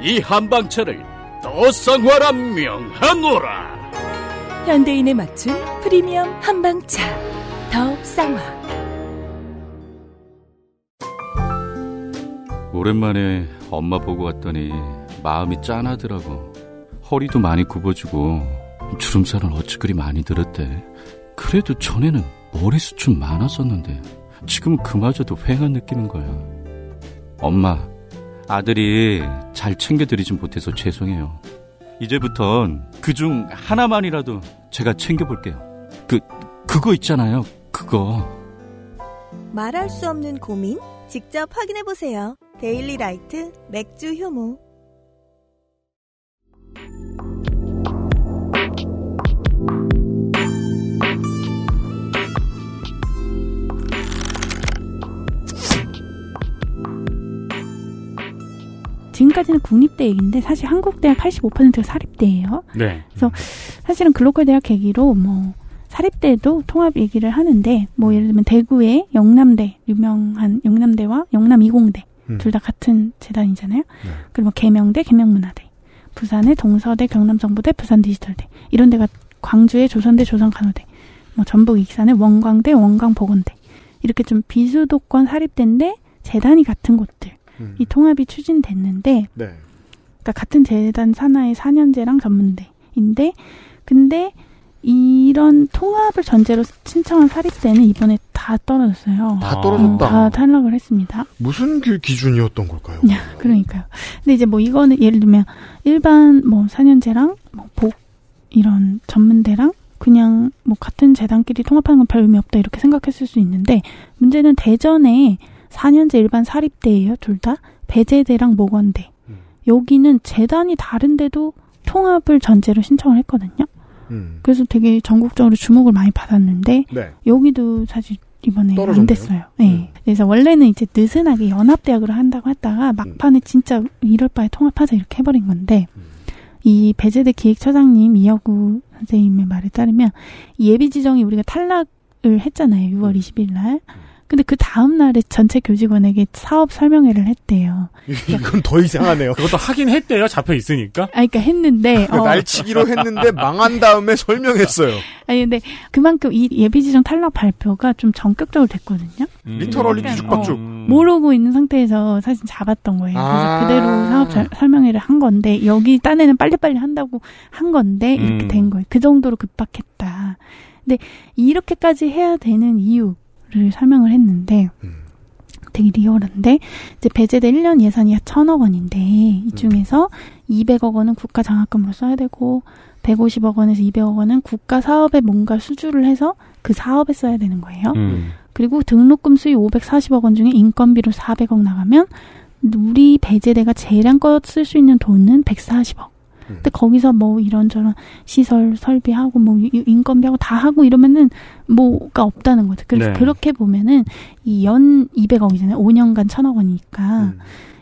이 한방차를 도성화라 명하노라. 현대인에 맞춘 프리미엄 한방차 더 쌍화 오랜만에 엄마 보고 왔더니 마음이 짠하더라고. 허리도 많이 굽어지고 주름살은 어찌 그리 많이 들었대. 그래도 전에는 머리숱 좀 많았었는데 지금은 그마저도 휑한 느낌인 거야. 엄마, 아들이 잘 챙겨드리진 못해서 죄송해요. 이제부턴 그중 하나만이라도 제가 챙겨볼게요. 그, 그거 있잖아요. 그거. 말할 수 없는 고민? 직접 확인해보세요. 데일리 라이트 맥주 효모. 지금까지는 국립대 얘기인데 사실 한국 대학 85%가 사립대예요. 네. 그래서 사실은 글로컬 대학 계기로 뭐 사립대도 통합 얘기를 하는데 뭐 예를 들면 대구의 영남대 유명한 영남대와 영남 이공대 음. 둘다 같은 재단이잖아요. 그리고 뭐 계명대, 계명문화대, 부산의 동서대, 경남정보대, 부산디지털대 이런 데가 광주의 조선대, 조선간호대, 뭐 전북 익산의 원광대, 원광보건대 이렇게 좀 비수도권 사립대인데 재단이 같은 곳들 이 통합이 추진됐는데 네. 그러니까 같은 재단 산하의 4년제랑 전문대인데 근데 이런 통합을 전제로 신청한 사립대는 이번에 다 떨어졌어요. 다 떨어졌다. 음, 다 탈락을 했습니다. 무슨 그 기준이었던 걸까요? 그러니까요. 근데 이제 뭐 이거는 예를 들면 일반 뭐 4년제랑 뭐 복 이런 전문대랑 그냥 뭐 같은 재단끼리 통합하는 건 별 의미 없다 이렇게 생각했을 수 있는데 문제는 대전에 4년제 일반 사립대예요, 둘 다. 배제대랑 모건대. 여기는 재단이 다른데도 통합을 전제로 신청을 했거든요. 음. 그래서 되게 전국적으로 주목을 많이 받았는데 네. 여기도 사실 이번에 떨어졌네요. 안 됐어요. 네. 그래서 원래는 이제 느슨하게 연합대학으로 한다고 했다가 막판에 진짜 이럴 바에 통합하자 이렇게 해버린 건데 이 배제대 기획처장님 이여구 선생님의 말에 따르면 이 예비 지정이 우리가 탈락을 했잖아요. 6월 20일 날. 근데 그 다음 날에 전체 교직원에게 사업 설명회를 했대요. 이건 더 이상하네요. 그것도 하긴 했대요. 잡혀 있으니까. 아, 그러니까 했는데 그 어, 날치기로 했는데 망한 다음에 설명했어요. 아니 근데 그만큼 이 예비 지정 탈락 발표가 좀 전격적으로 됐거든요. 리터럴리 약간, 뒤죽박죽. 어, 모르고 있는 상태에서 사실 잡았던 거예요. 그래서 아. 그대로 사업 절- 설명회를 한 건데 여기 딴에는 빨리빨리 한다고 한 건데 이렇게 음. 된 거예요. 그 정도로 급박했다. 근데 이렇게까지 해야 되는 이유 를 설명을 했는데 되게 리얼한데 이제 배제대 1년 예산이 천억 원인데 이 중에서 200억 원은 국가 장학금으로 써야 되고 150억 원에서 200억 원은 국가 사업에 뭔가 수주를 해서 그 사업에 써야 되는 거예요. 음. 그리고 등록금 수입 540억 원 중에 인건비로 400억 나가면 우리 배제대가 재량껏 쓸 수 있는 돈은 140억. 근데 거기서 뭐 이런저런 시설 설비하고 뭐 유- 인건비하고 다 하고 이러면은 뭐가 없다는 거죠. 그래서 네. 그렇게 보면은 이 연 200억이잖아요. 5년간 천억 원이니까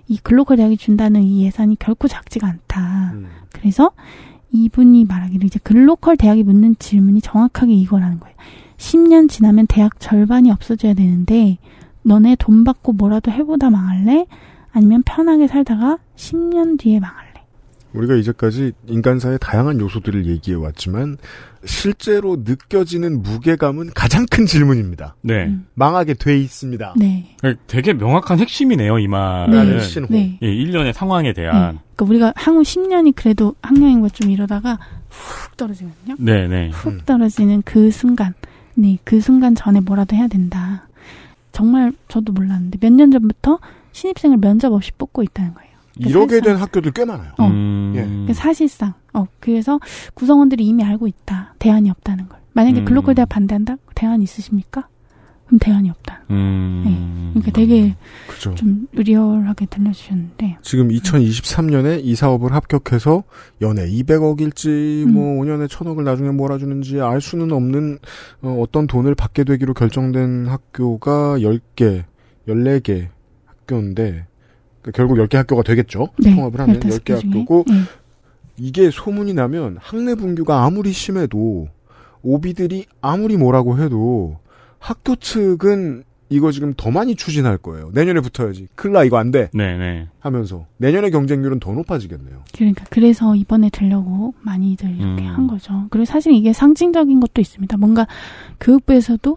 이 글로컬 대학이 준다는 이 예산이 결코 작지가 않다. 그래서 이분이 말하기를 이제 글로컬 대학이 묻는 질문이 정확하게 이거라는 거예요. 10년 지나면 대학 절반이 없어져야 되는데 너네 돈 받고 뭐라도 해보다 망할래? 아니면 편하게 살다가 10년 뒤에 망할래? 우리가 이제까지 인간사의 다양한 요소들을 얘기해 왔지만 실제로 느껴지는 무게감은 가장 큰 질문입니다. 네. 망하게 돼 있습니다. 네. 되게 명확한 핵심이네요, 이 말은. 네. 신호. 네. 예, 일련의 상황에 네. 대한. 그러니까 우리가 향후 10년이 그래도 학령인 것좀 이러다가 훅 떨어지거든요. 네, 네. 훅 떨어지는 그 순간, 네, 그 순간 전에 뭐라도 해야 된다. 정말 저도 몰랐는데 몇 년 전부터 신입생을 면접 없이 뽑고 있다는 거예요. 이렇게 된 학교들 꽤 많아요. 어. 음. 예. 그러니까 사실상, 어, 그래서 구성원들이 이미 알고 있다. 대안이 없다는 걸. 만약에 음. 글로컬 대학 반대한다? 대안 있으십니까? 그럼 대안이 없다는 음. 그러니까 되게 그죠. 좀 리얼하게 들려주셨는데 지금 2023년에 이 사업을 합격해서 연에 200억일지 음. 뭐 5년에 1000억을 나중에 몰아주는지 알 수는 없는 어, 떤 돈을 받게 되기로 결정된 학교가 10개, 14개 학교인데 그 결국 10개 학교가 되겠죠. 네, 통합을 하면 15개 10개 중에. 학교고 네. 이게 소문이 나면 학내 분규가 아무리 심해도 오비들이 아무리 뭐라고 해도 학교 측은 이거 지금 더 많이 추진할 거예요. 내년에 붙어야지. 큰일 나 이거 안 돼. 네네. 하면서 내년의 경쟁률은 더 높아지겠네요. 그러니까 그래서 이번에 들려고 많이들 이렇게 음. 한 거죠. 그리고 사실 이게 상징적인 것도 있습니다. 뭔가 교육부에서도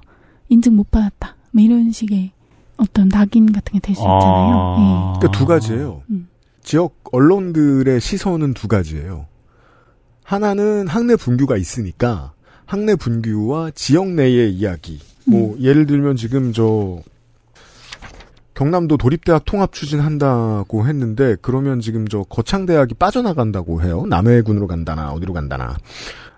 인증 못 받았다. 뭐 이런 식의 어떤 낙인 같은 게 될 수 있잖아요. 예. 그러니까 두 가지예요. 음. 지역 언론들의 시선은 두 가지예요. 하나는 학내 분규가 있으니까 학내 분규와 지역 내의 이야기. 뭐 예를 들면 지금 저 경남도 도립대학 통합 추진한다고 했는데 그러면 지금 저 거창대학이 빠져나간다고 해요. 남해군으로 간다나 어디로 간다나.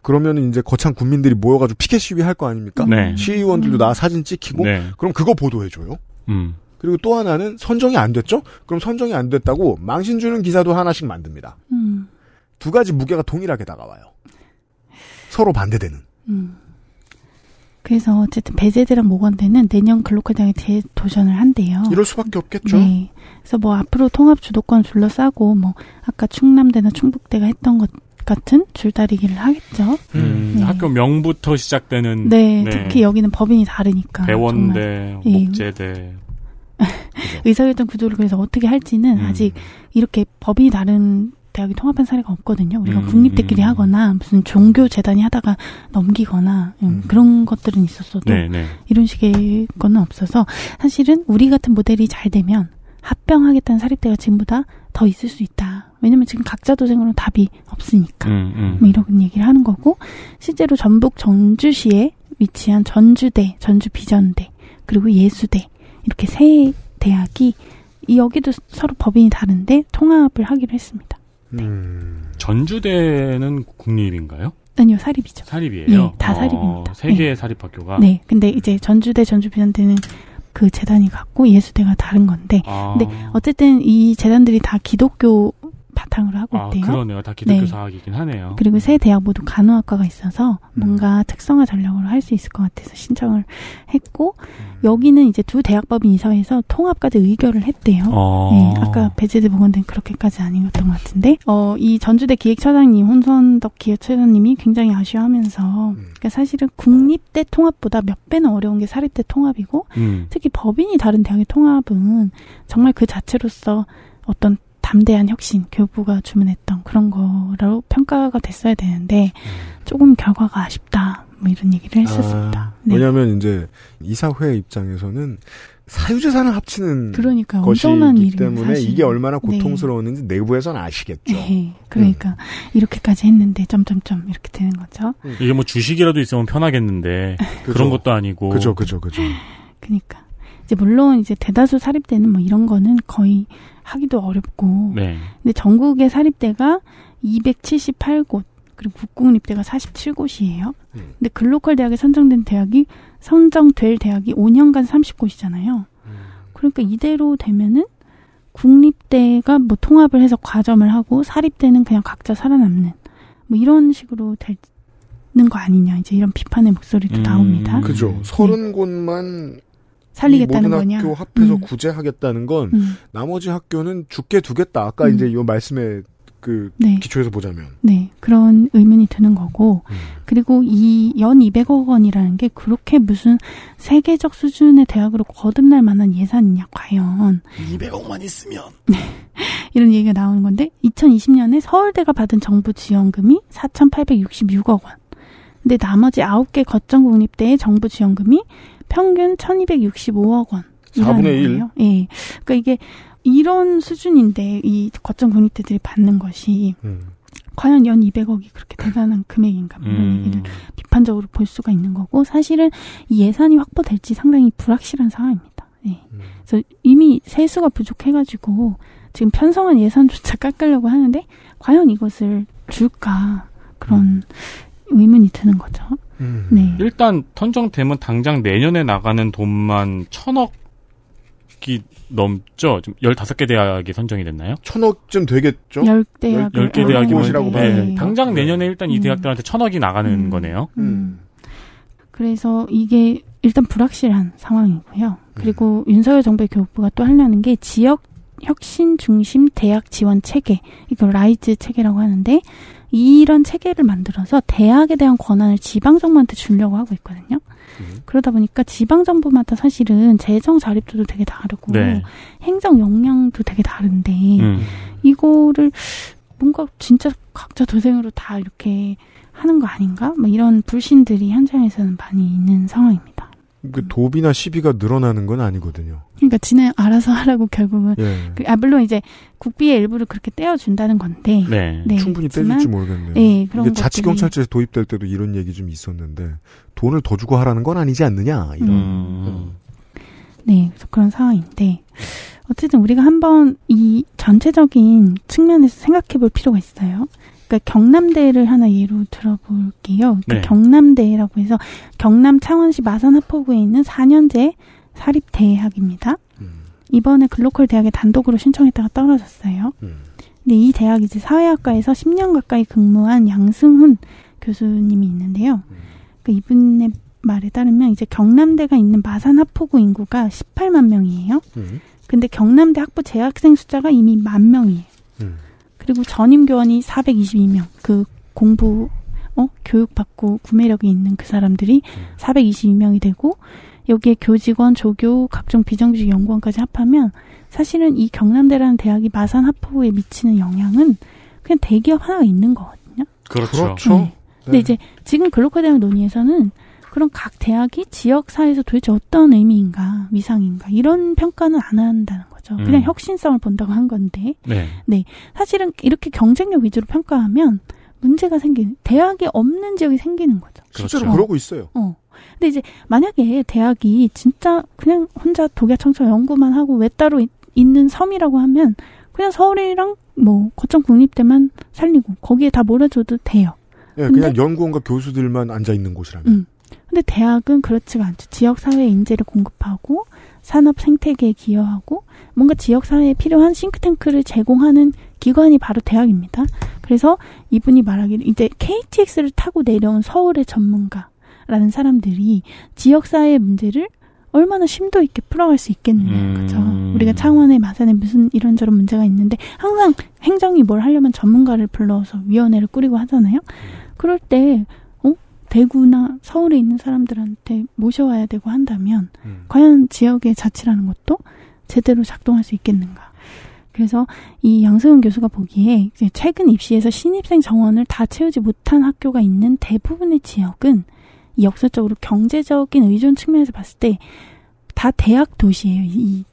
그러면 이제 거창 군민들이 모여가지고 피켓 시위 할 거 아닙니까? 네. 시의원들도 나 사진 찍히고 네. 그럼 그거 보도해줘요. 음. 그리고 또 하나는 선정이 안 됐죠? 그럼 선정이 안 됐다고 망신 주는 기사도 하나씩 만듭니다. 음. 두 가지 무게가 동일하게 다가와요. 서로 반대되는. 음. 그래서 어쨌든 배제대랑 모건대는 내년 글로컬 대학에 재도전을 한대요. 이럴 수밖에 없겠죠. 네. 그래서 뭐 앞으로 통합 주도권 둘러싸고 뭐 아까 충남대나 충북대가 했던 것 같은 줄다리기를 하겠죠. 음, 네. 학교 명부터 시작되는 네, 특히 여기는 법인이 다르니까. 대원대, 정말. 예, 목재대. 의사결정 구조를 그래서 어떻게 할지는 음. 아직 이렇게 법이 다른 대학이 통합한 사례가 없거든요. 우리가 음, 국립대끼리 하거나 무슨 종교 재단이 하다가 넘기거나 음, 그런 것들은 있었어도 네, 네. 이런 식의 거는 없어서 사실은 우리 같은 모델이 잘 되면 합병하겠다는 사립대가 지금보다 더 있을 수 있다. 왜냐면 지금 각자 도생으로는 답이 없으니까. 음, 음. 뭐 이런 얘기를 하는 거고 실제로 전북 전주시에 위치한 전주대, 전주비전대, 그리고 예수대 이렇게 세 대학이 이 여기도 서로 법인이 다른데 통합을 하기로 했습니다. 전주대는 국립인가요? 아니요, 사립이죠. 사립이에요. 네, 다 사립입니다. 세 개의 사립학교가. 네, 근데 이제 전주대, 전주비전대는 그 재단이 갖고 예수대가 다른 건데, 아. 근데 어쨌든 이 재단들이 다 기독교 바탕으로 하고 아, 있대요. 그러네요. 다 기독교 네. 사학이긴 하네요. 그리고 세 대학 모두 간호학과가 있어서 음. 뭔가 특성화 전략으로 할 수 있을 것 같아서 신청을 했고 음. 여기는 이제 두 대학법인 이사회에서 통합까지 의결을 했대요. 어. 네, 아까 배제대 보건대는 그렇게까지 아니었던 것 같은데 어, 이 전주대 기획처장님 혼선덕 기획처장님이 굉장히 아쉬워하면서 음. 그러니까 사실은 국립대 통합보다 몇 배는 어려운 게 사립대 통합이고 음. 특히 법인이 다른 대학의 통합은 정말 그 자체로서 어떤 담대한 혁신, 교육부가 주문했던 그런 거로 평가가 됐어야 되는데 조금 결과가 아쉽다. 뭐 이런 얘기를 했었습니다. 아, 네. 왜냐하면 이제 이사회 입장에서는 사유재산을 합치는 그러니까요. 것이기 엄청난 일이에요, 때문에 사실. 이게 얼마나 네. 고통스러웠는지 내부에서는 아시겠죠. 네, 그러니까 이렇게까지 했는데 점점점 이렇게 되는 거죠. 이게 뭐 주식이라도 있으면 편하겠는데 그죠. 그런 것도 아니고. 그죠, 그죠, 그죠. 그러니까 이제 물론 이제 대다수 사립대는 뭐 이런 거는 거의 하기도 어렵고. 네. 근데 전국의 사립대가 278곳 그리고 국공립대가 47곳이에요. 근데 글로컬 대학에 선정된 대학이 선정될 대학이 5년간 30곳이잖아요. 그러니까 이대로 되면은 국립대가 뭐 통합을 해서 과점을 하고 사립대는 그냥 각자 살아남는 뭐 이런 식으로 되는 거 아니냐 이제 이런 비판의 목소리도 나옵니다. 음, 그죠. 서른 곳만 살리겠다는 이 모든 거냐? 학교 합해서 음. 구제하겠다는 건 음. 나머지 학교는 죽게 두겠다. 아까 음. 이제 이 말씀에 그 네. 기초에서 보자면 네, 그런 의문이 드는 거고, 음. 그리고 이 연 200억 원이라는 게 그렇게 무슨 세계적 수준의 대학으로 거듭날 만한 예산이냐, 과연. 200억만 있으면 이런 얘기가 나오는 건데, 2020년에 서울대가 받은 정부 지원금이 4,866억 원. 근데 나머지 9개 거점 국립대의 정부 지원금이 평균 1,265억 원. 4분의 1. 거예요. 예. 그러니까 이게 이런 수준인데 이 거점 국립대들이 받는 것이 음. 과연 연 200억이 그렇게 대단한 금액인가 뭐 이런 음. 얘기를 비판적으로 볼 수가 있는 거고 사실은 이 예산이 확보될지 상당히 불확실한 상황입니다. 예. 그래서 이미 세수가 부족해가지고 지금 편성한 예산조차 깎으려고 하는데 과연 이것을 줄까 그런 의문이 드는 거죠. 음. 네. 일단 선정되면 당장 내년에 나가는 돈만 천억이 넘죠. 좀 15개 대학이 선정이 됐나요? 천억쯤 되겠죠? 열 대학을 10개 대학이면 네, 봐요. 당장 내년에 일단 이 음. 대학들한테 천억이 나가는 거네요. 음. 그래서 이게 일단 불확실한 상황이고요. 그리고 윤석열 정부의 교육부가 또 하려는 게 지역 혁신 중심 대학 지원 체계, 이걸 RISE 체계라고 하는데 이런 체계를 만들어서 대학에 대한 권한을 지방 정부한테 주려고 하고 있거든요. 그러다 보니까 지방 정부마다 사실은 재정 자립도도 되게 다르고 네. 행정 역량도 되게 다른데 음. 이거를 뭔가 진짜 각자 도생으로 다 이렇게 하는 거 아닌가? 뭐 이런 불신들이 현장에서는 많이 있는 상황입니다. 그 도비나 시비가 늘어나는 건 아니거든요. 그러니까 지네 알아서 하라고 결국은 예. 그, 아 물론 이제 국비의 일부를 그렇게 떼어준다는 건데 네. 충분히 그렇지만, 떼줄지 모르겠네요. 네, 그런 이게 것들이- 자치 경찰제 도입될 때도 이런 얘기 좀 있었는데 돈을 더 주고 하라는 건 아니지 않느냐 이런. 음. 네, 그래서 그런 상황인데 어쨌든 우리가 한번 이 전체적인 측면에서 생각해 볼 필요가 있어요. 그러니까 경남대를 하나 예로 들어볼게요. 그러니까 네. 경남대라고 해서 경남 창원시 마산 하포구에 있는 4년제 사립대학입니다. 이번에 글로컬 대학에 단독으로 신청했다가 떨어졌어요. 근데 이 대학 이제 사회학과에서 10년 가까이 근무한 양승훈 교수님이 있는데요. 그 이분의 말에 따르면 이제 경남대가 있는 마산 하포구 인구가 18만 명이에요. 근데 경남대 학부 재학생 숫자가 이미 만 명이에요. 그리고 전임 교원이 422명. 그 공부 어 교육받고 구매력이 있는 그 사람들이 422명이 되고 여기에 교직원, 조교, 각종 비정규직 연구원까지 합하면 사실은 이 경남대라는 대학이 마산 하포구에 미치는 영향은 그냥 대기업 하나가 있는 거거든요. 그렇죠. 네. 근데 이제 지금 글로컬 대학 논의에서는 그런 각 대학이 지역 사회에서 도대체 어떤 의미인가, 위상인가 이런 평가는 안 한다는 거죠. 그냥 음. 혁신성을 본다고 한 건데. 네. 네. 사실은 이렇게 경쟁력 위주로 평가하면 문제가 생기는 대학이 없는 지역이 생기는 거죠. 실제로 어. 그러고 있어요. 어. 근데 이제 만약에 대학이 진짜 그냥 혼자 독야청청 연구만 하고 왜 따로 있, 있는 섬이라고 하면 그냥 서울이랑 뭐 거점 국립대만 살리고 거기에 다 몰아줘도 돼요. 예, 근데- 그냥 연구원과 교수들만 앉아 있는 곳이라면. 음. 근데 대학은 그렇지가 않죠. 지역 사회에 인재를 공급하고 산업 생태계에 기여하고 뭔가 지역 사회에 필요한 싱크탱크를 제공하는 기관이 바로 대학입니다. 그래서 이분이 말하기를 이제 KTX를 타고 내려온 서울의 전문가 라는 사람들이 지역 사회의 문제를 얼마나 심도 있게 풀어갈 수 있겠느냐, 음. 그죠? 우리가 창원에 마산에 무슨 이런저런 문제가 있는데 항상 행정이 뭘 하려면 전문가를 불러서 위원회를 꾸리고 하잖아요. 그럴 때 어? 대구나 서울에 있는 사람들한테 모셔와야 되고 한다면 과연 지역의 자치라는 것도 제대로 작동할 수 있겠는가? 그래서 이 양승훈 교수가 보기에 최근 입시에서 신입생 정원을 다 채우지 못한 학교가 있는 대부분의 지역은 이 역사적으로 경제적인 의존 측면에서 봤을 때 다 대학 도시예요. 이- 이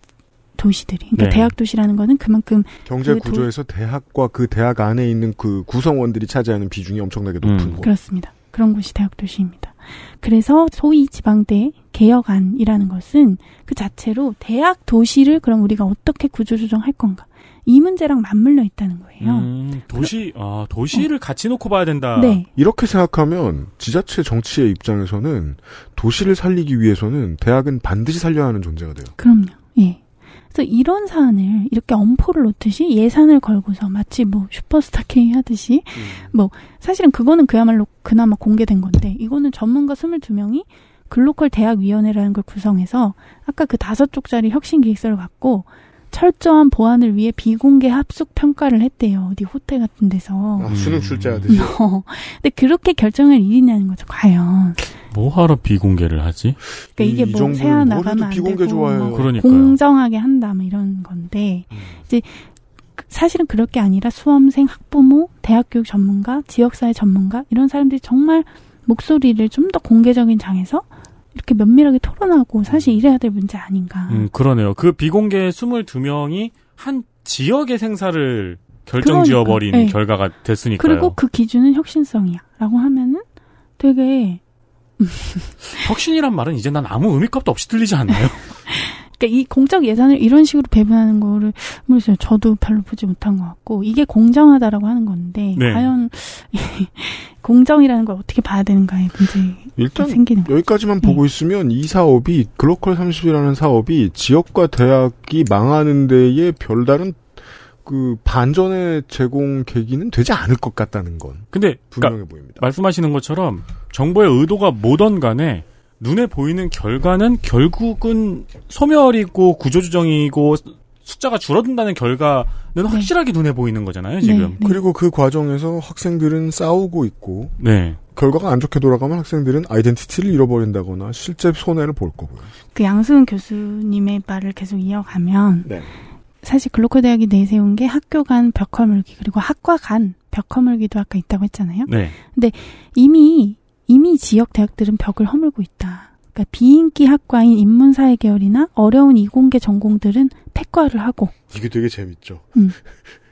도시들이. 그러니까 네. 대학 도시라는 거는 그만큼 경제 그 도- 구조에서 대학과 그 대학 안에 있는 그 구성원들이 차지하는 비중이 엄청나게 높은 곳. 그렇습니다. 그런 곳이 대학 도시입니다. 그래서 소위 지방대 개혁안이라는 것은 그 자체로 대학 도시를 그럼 우리가 어떻게 구조조정할 건가 이 문제랑 맞물려 있다는 거예요. 음, 도시, 아, 도시를 같이 놓고 봐야 된다. 네. 이렇게 생각하면 지자체 정치의 입장에서는 도시를 살리기 위해서는 대학은 반드시 살려야 하는 존재가 돼요. 그럼요. 예. 그래서 이런 사안을 이렇게 엄포를 놓듯이 예산을 걸고서 마치 뭐 슈퍼스타 K 하듯이 뭐 사실은 그거는 그야말로 그나마 공개된 건데 이거는 전문가 22명이 글로컬 대학위원회라는 걸 구성해서 아까 그 다섯 쪽짜리 혁신 기획서를 갖고 철저한 보안을 위해 비공개 합숙 평가를 했대요. 어디 호텔 같은 데서. 아, 수능 출제하듯이. 어. 근데 그렇게 결정할 일이냐는 거죠. 과연. 뭐 하러 비공개를 하지? 그러니까 이게 이뭐 정부는 세아 뭘 나가면 안 비공개 되고 좋아해요. 뭐 그러니까요. 공정하게 한다 뭐 이런 건데 이제 그- 사실은 그럴 게 아니라 수험생, 학부모, 대학교육 전문가, 지역사회 전문가 이런 사람들이 정말 목소리를 좀 더 공개적인 장에서 이렇게 면밀하게 토론하고 사실 이래야 될 문제 아닌가. 음, 그러네요. 그 비공개 22명이 한 지역의 생사를 결정 그러니까, 지어버린 네. 결과가 됐으니까요. 그리고 그 기준은 혁신성이야. 라고 하면은 되게 혁신이란 말은 이제 난 아무 의미값도 없이 들리지 않나요? 그러니까 이 공적 예산을 이런 식으로 배분하는 거를 모르겠어요. 저도 별로 보지 못한 것 같고 이게 공정하다라고 하는 건데 네. 과연 공정이라는 걸 어떻게 봐야 되는가에 문제 일단 생기는 거. 여기까지만 보고 있으면 이 사업이 글로컬 30이라는 사업이 지역과 대학이 망하는 데에 별다른 그 반전의 제공 계기는 되지 않을 것 같다는 건 근데 분명해 그러니까 보입니다. 말씀하시는 것처럼 정부의 의도가 뭐던 간에 눈에 보이는 결과는 결국은 소멸이고 구조조정이고 숫자가 줄어든다는 결과는 확실하게 눈에 보이는 거잖아요, 지금. 그리고 그 과정에서 학생들은 싸우고 있고 네. 결과가 안 좋게 돌아가면 학생들은 아이덴티티를 잃어버린다거나 실제 손해를 볼 거고요. 그 양승은 교수님의 말을 계속 이어가면 네. 사실 글로컬 대학이 내세운 게 학교 간벽 허물기 그리고 학과 간벽 허물기도 아까 있다고 했잖아요. 네. 근데 이미 이미 지역 대학들은 벽을 허물고 있다. 그러니까 비인기 학과인 인문사회 계열이나 어려운 이공계 전공들은 폐과를 하고 이게 되게 재밌죠. 음.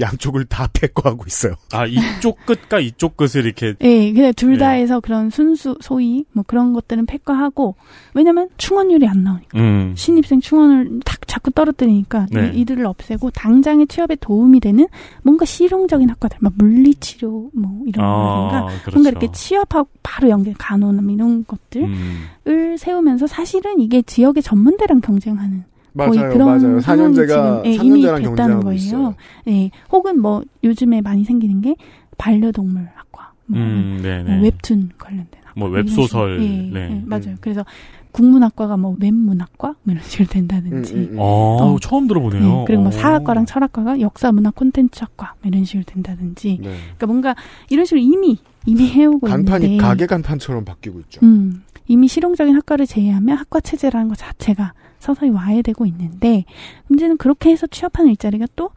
양쪽을 다 패거하고 있어요. 아, 이쪽 끝과 이쪽 끝을 이렇게. 예, 그냥 둘다 예. 해서 그런 순수 소위 뭐 그런 것들은 폐과하고 왜냐면 충원율이 안 나오니까 음. 신입생 충원을 탁 자꾸 떨어뜨리니까 네. 이, 이들을 없애고 당장의 취업에 도움이 되는 뭔가 실용적인 학과들 막 물리치료 뭐 이런 아, 거라든가 그렇죠. 뭔가 이렇게 취업하고 바로 연결 간호나 뭐 이런 것들을 음. 세우면서 사실은 이게 지역의 전문대랑 경쟁하는 거의 맞아요, 그런 맞아요. 상황이 4년제가 지금 예, 이미 3년제랑 됐다는 거예요. 있어요. 예, 혹은 뭐 요즘에 많이 생기는 게 반려동물 학과, 뭐, 음, 뭐 네네. 웹툰 관련된 학과, 뭐 이런 웹소설, 식으로. 예, 네. 예, 맞아요. 그래서 국문학과가 뭐 웹문학과 뭐 이런 식으로 된다든지. 음, 음. 어, 처음 들어보네요. 예, 그리고 뭐 어. 사학과랑 철학과가 역사문학 콘텐츠학과 뭐 이런 식으로 된다든지. 네. 그러니까 뭔가 이런 식으로 이미 이미 해오고 간판이 있는데. 가게 간판처럼 바뀌고 있죠. 음, 이미 실용적인 학과를 제외하면 학과 체제라는 것 자체가 서서히 와해되고 있는데 문제는 그렇게 해서 취업하는 일자리가 또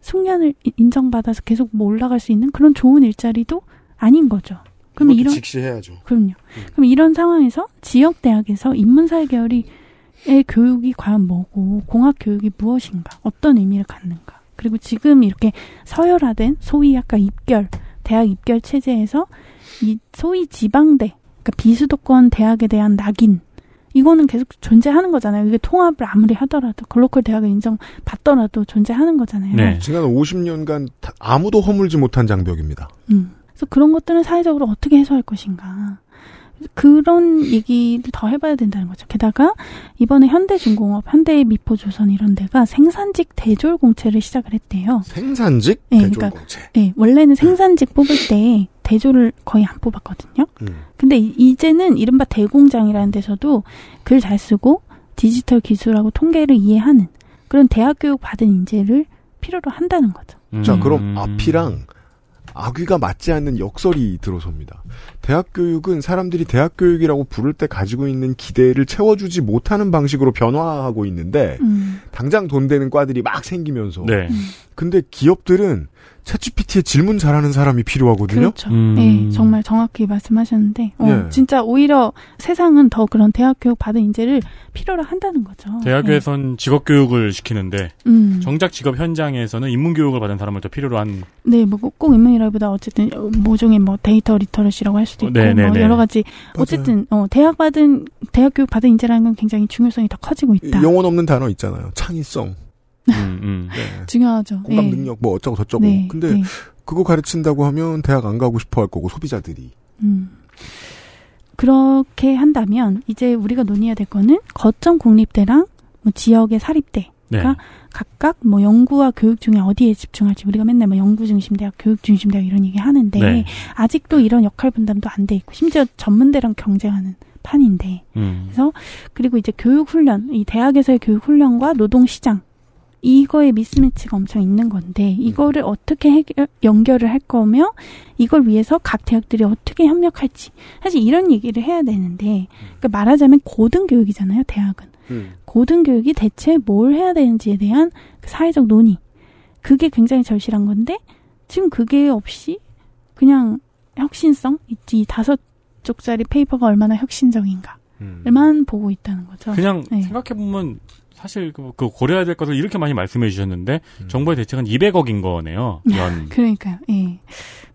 숙련을 이- 인정받아서 계속 뭐 올라갈 수 있는 그런 좋은 일자리도 아닌 거죠. 이것도 이런 직시해야죠. 그럼요. 그럼 이런 상황에서 지역 대학에서 인문사회 계열이 의 교육이 과연 뭐고 공학 교육이 무엇인가 어떤 의미를 갖는가 그리고 지금 이렇게 서열화된 소위 약간 입결 대학 입결 체제에서 이 소위 지방대 그러니까 비수도권 대학에 대한 낙인 이거는 계속 존재하는 거잖아요. 이게 통합을 아무리 하더라도 글로컬 대학을 인정받더라도 존재하는 거잖아요. 네. 지난 50년간 아무도 허물지 못한 장벽입니다. 음. 그래서 그런 것들은 사회적으로 어떻게 해소할 것인가. 그런 얘기를 더 해봐야 된다는 거죠. 게다가 이번에 현대중공업, 현대 미포조선 이런 데가 생산직 대졸 공채를 시작을 했대요. 생산직 네, 대졸 그러니까, 공채. 네, 원래는 생산직 뽑을 때 대졸을 거의 안 뽑았거든요. 음. 근데 이- 이제는 이른바 대공장이라는 데서도 글 잘 쓰고 디지털 기술하고 통계를 이해하는 그런 대학 교육 받은 인재를 필요로 한다는 거죠. 자, 음. 그럼 앞이랑 아귀가 맞지 않는 역설이 들어섭니다. 대학 교육은 사람들이 대학 교육이라고 부를 때 가지고 있는 기대를 채워주지 못하는 방식으로 변화하고 있는데 음. 당장 돈 되는 과들이 막 생기면서 네. 근데 기업들은 챗GPT에 질문 잘하는 사람이 필요하거든요. 그렇죠. 네, 정말 정확히 말씀하셨는데, 어, 예. 진짜 오히려 세상은 더 그런 대학 교육 받은 인재를 필요로 한다는 거죠. 대학에선 직업 교육을 시키는데 네. 음. 정작 직업 현장에서는 인문 교육을 받은 사람을 더 필요로 한 네, 뭐 꼭 인문이라기보다 어쨌든 어, 모종의 뭐 데이터 literacy라고 할 수도 어, 있고 네, 네, 뭐 네. 여러 가지 맞아요. 어쨌든 어, 대학 받은 대학 교육 받은 인재라는 건 굉장히 중요성이 더 커지고 있다. 영혼 없는 단어 있잖아요. 창의성, 음, 음. 네. 중요하죠. 공감 예. 능력 뭐 어쩌고 저쩌고. 네, 근데 네. 그거 가르친다고 하면 대학 안 가고 싶어 할 거고 소비자들이. 음. 그렇게 한다면 이제 우리가 논의해야 될 거는 거점 국립대랑 뭐 지역의 사립대가 네. 각각 뭐 연구와 교육 중에 어디에 집중할지 우리가 맨날 뭐 연구 중심 대학, 교육 중심 대학 이런 얘기 하는데 네. 아직도 이런 역할 분담도 안 돼 있고 심지어 전문대랑 경쟁하는 판인데 음. 그래서 그리고 이제 교육 훈련 이 대학에서의 교육 훈련과 노동 시장 이거의 미스매치가 엄청 있는 건데 이거를 어떻게 해결, 연결을 할 거며 이걸 위해서 각 대학들이 어떻게 협력할지. 사실 이런 얘기를 해야 되는데 그러니까 말하자면 고등교육이잖아요 대학은. 고등교육이 대체 뭘 해야 되는지에 대한 그 사회적 논의. 그게 굉장히 절실한 건데 지금 그게 없이 그냥 혁신성? 있지 다섯 쪽짜리 페이퍼가 얼마나 혁신적인가. 만 보고 있다는 거죠. 그냥 네. 생각해 보면 사실 그, 그 고려해야 될 것을 이렇게 많이 말씀해 주셨는데 음. 정부의 대책은 200억인 거네요. 연. 그러니까요. 예.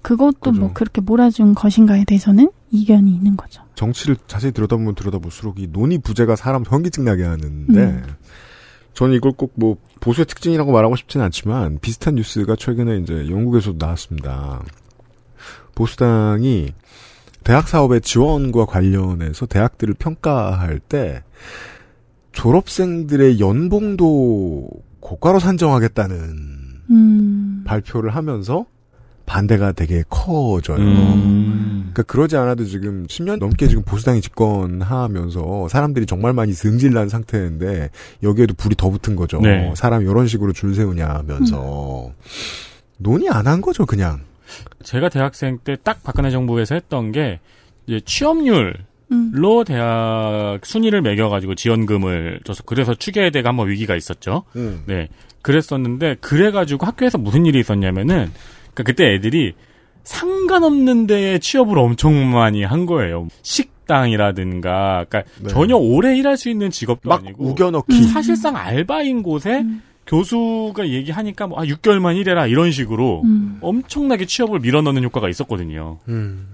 그것도 뭐 그렇게 몰아준 것인가에 대해서는 이견이 있는 거죠. 정치를 자세히 들여다보면 들여다볼수록 이 논의 부재가 사람 현기증 나게 하는데 음. 저는 이걸 꼭 뭐 보수의 특징이라고 말하고 싶지는 않지만 비슷한 뉴스가 최근에 이제 영국에서도 나왔습니다. 보수당이 대학 사업의 지원과 관련해서 대학들을 평가할 때 졸업생들의 연봉도 고가로 산정하겠다는 음. 발표를 하면서 반대가 되게 커져요. 음. 그러니까 그러지 않아도 지금 10년 넘게 지금 보수당이 집권하면서 사람들이 정말 많이 승질난 상태인데 여기에도 불이 더 붙은 거죠. 네. 사람 이런 식으로 줄 세우냐 하면서 논의 안 한 거죠, 그냥. 제가 대학생 때 딱 박근혜 정부에서 했던 게 이제 취업률 음. 로 대학 순위를 매겨가지고 지원금을 줘서 그래서 추계대가 한번 위기가 있었죠. 음. 네, 그랬었는데 그래가지고 학교에서 무슨 일이 있었냐면은 그러니까 그때 애들이 상관없는 데에 취업을 엄청 많이 한 거예요. 식당이라든가, 그러니까 네. 전혀 오래 일할 수 있는 직업도 아니고 우겨넣기. 사실상 알바인 곳에 교수가 얘기하니까 뭐, 아, 6개월만 일해라, 이런 식으로 음. 엄청나게 취업을 밀어넣는 효과가 있었거든요. 음.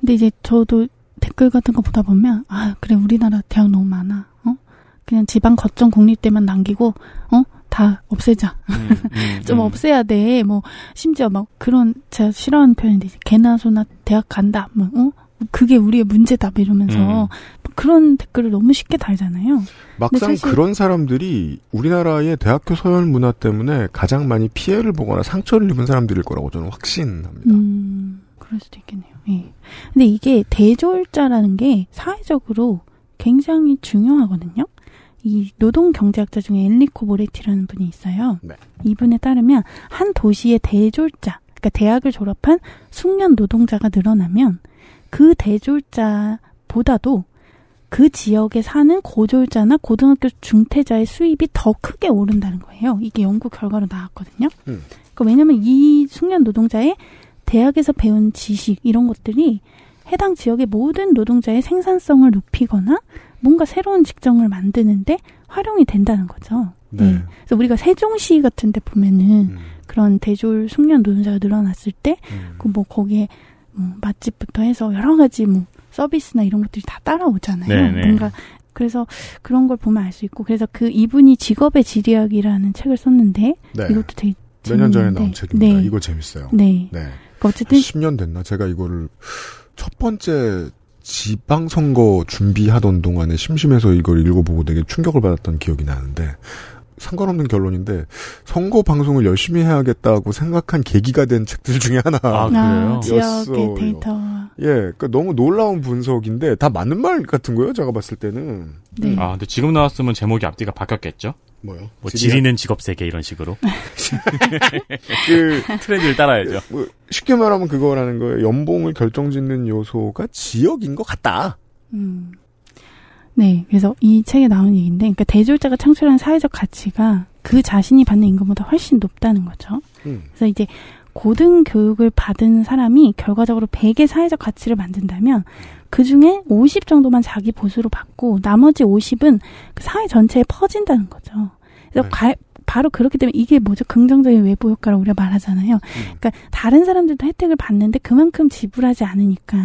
근데 이제 저도 댓글 같은 거 보다 보면 아 그래 우리나라 대학 너무 많아. 어 그냥 지방 거점 국립대만 남기고 어 다 없애자. 좀 없애야 돼. 뭐 심지어 막 그런 제가 싫어하는 표현인데 개나 소나 대학 간다. 뭐 어? 그게 우리의 문제다. 뭐 이러면서 음. 그런 댓글을 너무 쉽게 달잖아요. 막상 그런 사람들이 우리나라의 대학교 서열 문화 때문에 가장 많이 피해를 보거나 상처를 입은 사람들일 거라고 저는 확신합니다. 음, 그럴 수도 있겠네요. 예. 근데 이게 대졸자라는 게 사회적으로 굉장히 중요하거든요. 이 노동 경제학자 중에 엘리코 모레티라는 분이 있어요. 네. 이분에 따르면 한 도시의 대졸자, 그러니까 대학을 졸업한 숙련 노동자가 늘어나면 그 대졸자보다도 그 지역에 사는 고졸자나 고등학교 중퇴자의 수입이 더 크게 오른다는 거예요. 이게 연구 결과로 나왔거든요. 음. 그러니까 왜냐면 이 숙련 노동자의 대학에서 배운 지식 이런 것들이 해당 지역의 모든 노동자의 생산성을 높이거나 뭔가 새로운 직종을 만드는데 활용이 된다는 거죠. 네. 네. 그래서 우리가 세종시 같은 데 보면은 그런 대졸 숙련 노동자가 늘어났을 때그뭐 거기에 뭐 맛집부터 해서 여러 가지 뭐 서비스나 이런 것들이 다 따라오잖아요. 네네. 뭔가 그래서 그런 걸 보면 알 수 있고 그래서 그 이분이 직업의 지리학이라는 책을 썼는데 네. 이것도 되게 몇년 전에. 나온 책입니다. 네. 이거 재밌어요. 네. 그러니까 어쨌든 10년 됐나? 제가 이거를 첫 번째 지방선거 준비하던 동안에 심심해서 이걸 읽어보고 되게 충격을 받았던 기억이 나는데 상관없는 결론인데 선거 방송을 열심히 해야겠다고 생각한 계기가 된 책들 중에 하나. 아, 아, 지역의. 데이터. 예, 그러니까 너무 놀라운 분석인데 다 맞는 말 같은 거예요. 제가 봤을 때는. 네. 아, 근데 지금 나왔으면 제목이 앞뒤가 바뀌었겠죠? 뭐요? 뭐 지리는 직업 세계 이런 식으로. 그 트렌드를 따라야죠. 뭐 쉽게 말하면 그거라는 거예요. 연봉을 결정짓는 요소가 지역인 것 같다. 음. 네, 그래서 이 책에 나오는 얘기인데, 그러니까 대졸자가 창출한 사회적 가치가 그 자신이 받는 임금보다 훨씬 높다는 거죠. 음. 그래서 이제 고등 교육을 받은 사람이 결과적으로 100의 사회적 가치를 만든다면 그 중에 50 정도만 자기 보수로 받고 나머지 50은 그 사회 전체에 퍼진다는 거죠. 그래서 가- 바로 그렇기 때문에 이게 뭐죠? 긍정적인 외부 효과를 우리가 말하잖아요. 그러니까 다른 사람들도 혜택을 받는데 그만큼 지불하지 않으니까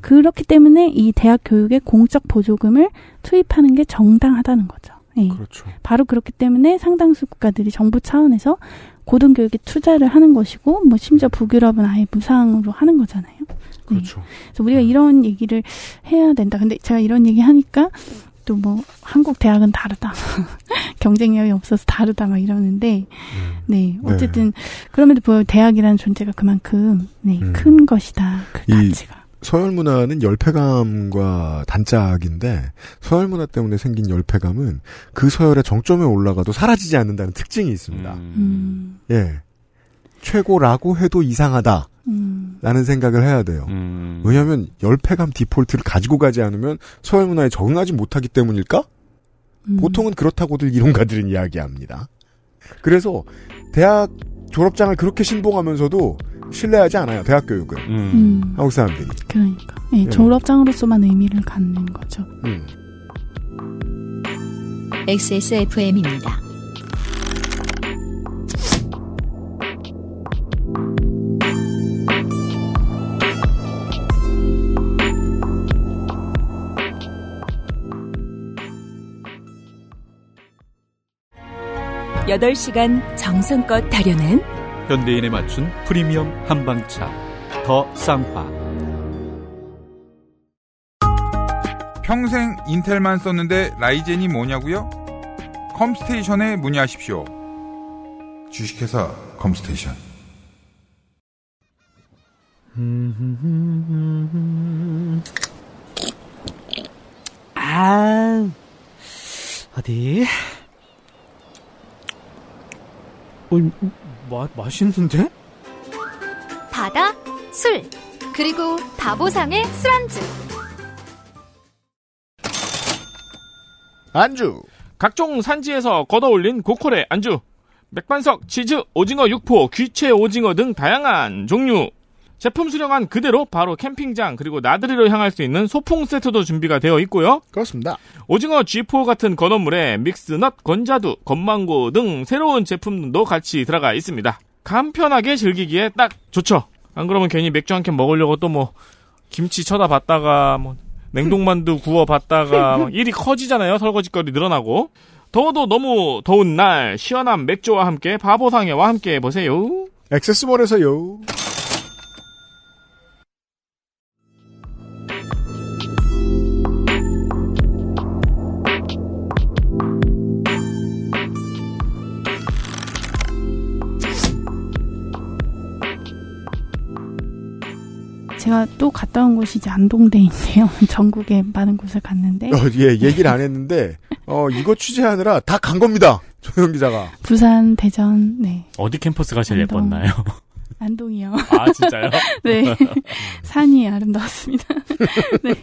그렇기 때문에 이 대학 교육에 공적 보조금을 투입하는 게 정당하다는 거죠. 예. 그렇죠. 바로 그렇기 때문에 상당수 국가들이 정부 차원에서 고등교육에 투자를 하는 것이고, 뭐 심지어 북유럽은 아예 무상으로 하는 거잖아요. 그렇죠. 그래서 우리가 이런 얘기를 해야 된다. 근데 제가 이런 얘기 하니까 또 뭐 한국 대학은 다르다. 경쟁력이 없어서 다르다 막 이러는데 네 어쨌든 그럼에도 불구하고 대학이라는 존재가 그만큼 네, 큰 것이다. 그이 가치가. 서열 문화는 열패감과 단짝인데 서열 문화 때문에 생긴 열패감은 그 서열의 정점에 올라가도 사라지지 않는다는 특징이 있습니다. 음, 예. 최고라고 해도 이상하다. 음, 라는 생각을 해야 돼요. 음. 왜냐하면 열패감 디폴트를 가지고 가지 않으면 서열 문화에 적응하지 못하기 때문일까? 음. 보통은 그렇다고들 이론가들은 이야기합니다. 그래서 대학 졸업장을 그렇게 신봉하면서도 신뢰하지 않아요. 대학 교육을 음. 한국 사람들이. 그러니까 예, 예. 졸업장으로서만 의미를 갖는 거죠. 음. XSFM입니다. 여덟 시간 정성껏 다려낸 현대인에 맞춘 프리미엄 한방차 더 쌍화 평생 인텔만 썼는데 라이젠이 뭐냐고요? 컴스테이션에 문의하십시오. 주식회사 컴스테이션. 아, 어디? 어, 마, 맛있는데? 바다, 술, 그리고 바보상의 술안주. 안주. 각종 산지에서 걷어올린 고퀄의 안주. 맥반석, 치즈, 오징어 육포, 귀채 오징어 등 다양한 종류. 제품 수령한 그대로 바로 캠핑장 그리고 나들이로 향할 수 있는 소풍 세트도 준비가 되어 있고요. 그렇습니다. 오징어 G4 같은 건어물에 믹스넛, 건자두, 건망고 등 새로운 제품도 같이 들어가 있습니다. 간편하게 즐기기에 딱 좋죠. 안 그러면 괜히 맥주 한 캔 먹으려고 또 뭐 김치 쳐다봤다가 뭐 냉동만두 구워봤다가 막 일이 커지잖아요. 설거지거리 늘어나고. 더워도 너무 더운 날 시원한 맥주와 함께 바보상회와 함께 해보세요. 액세스몰에서요. 제가 또 갔다 온 곳이 이제 안동대인데요. 전국에 많은 곳을 갔는데. 어, 예, 얘기를 안 했는데, 어, 이거 취재하느라 다 간 겁니다. 조영 기자가. 부산, 대전, 네. 어디 캠퍼스가 제일 안동. 예뻤나요? 안동이요. 아, 진짜요? 네. 산이 아름다웠습니다. 네.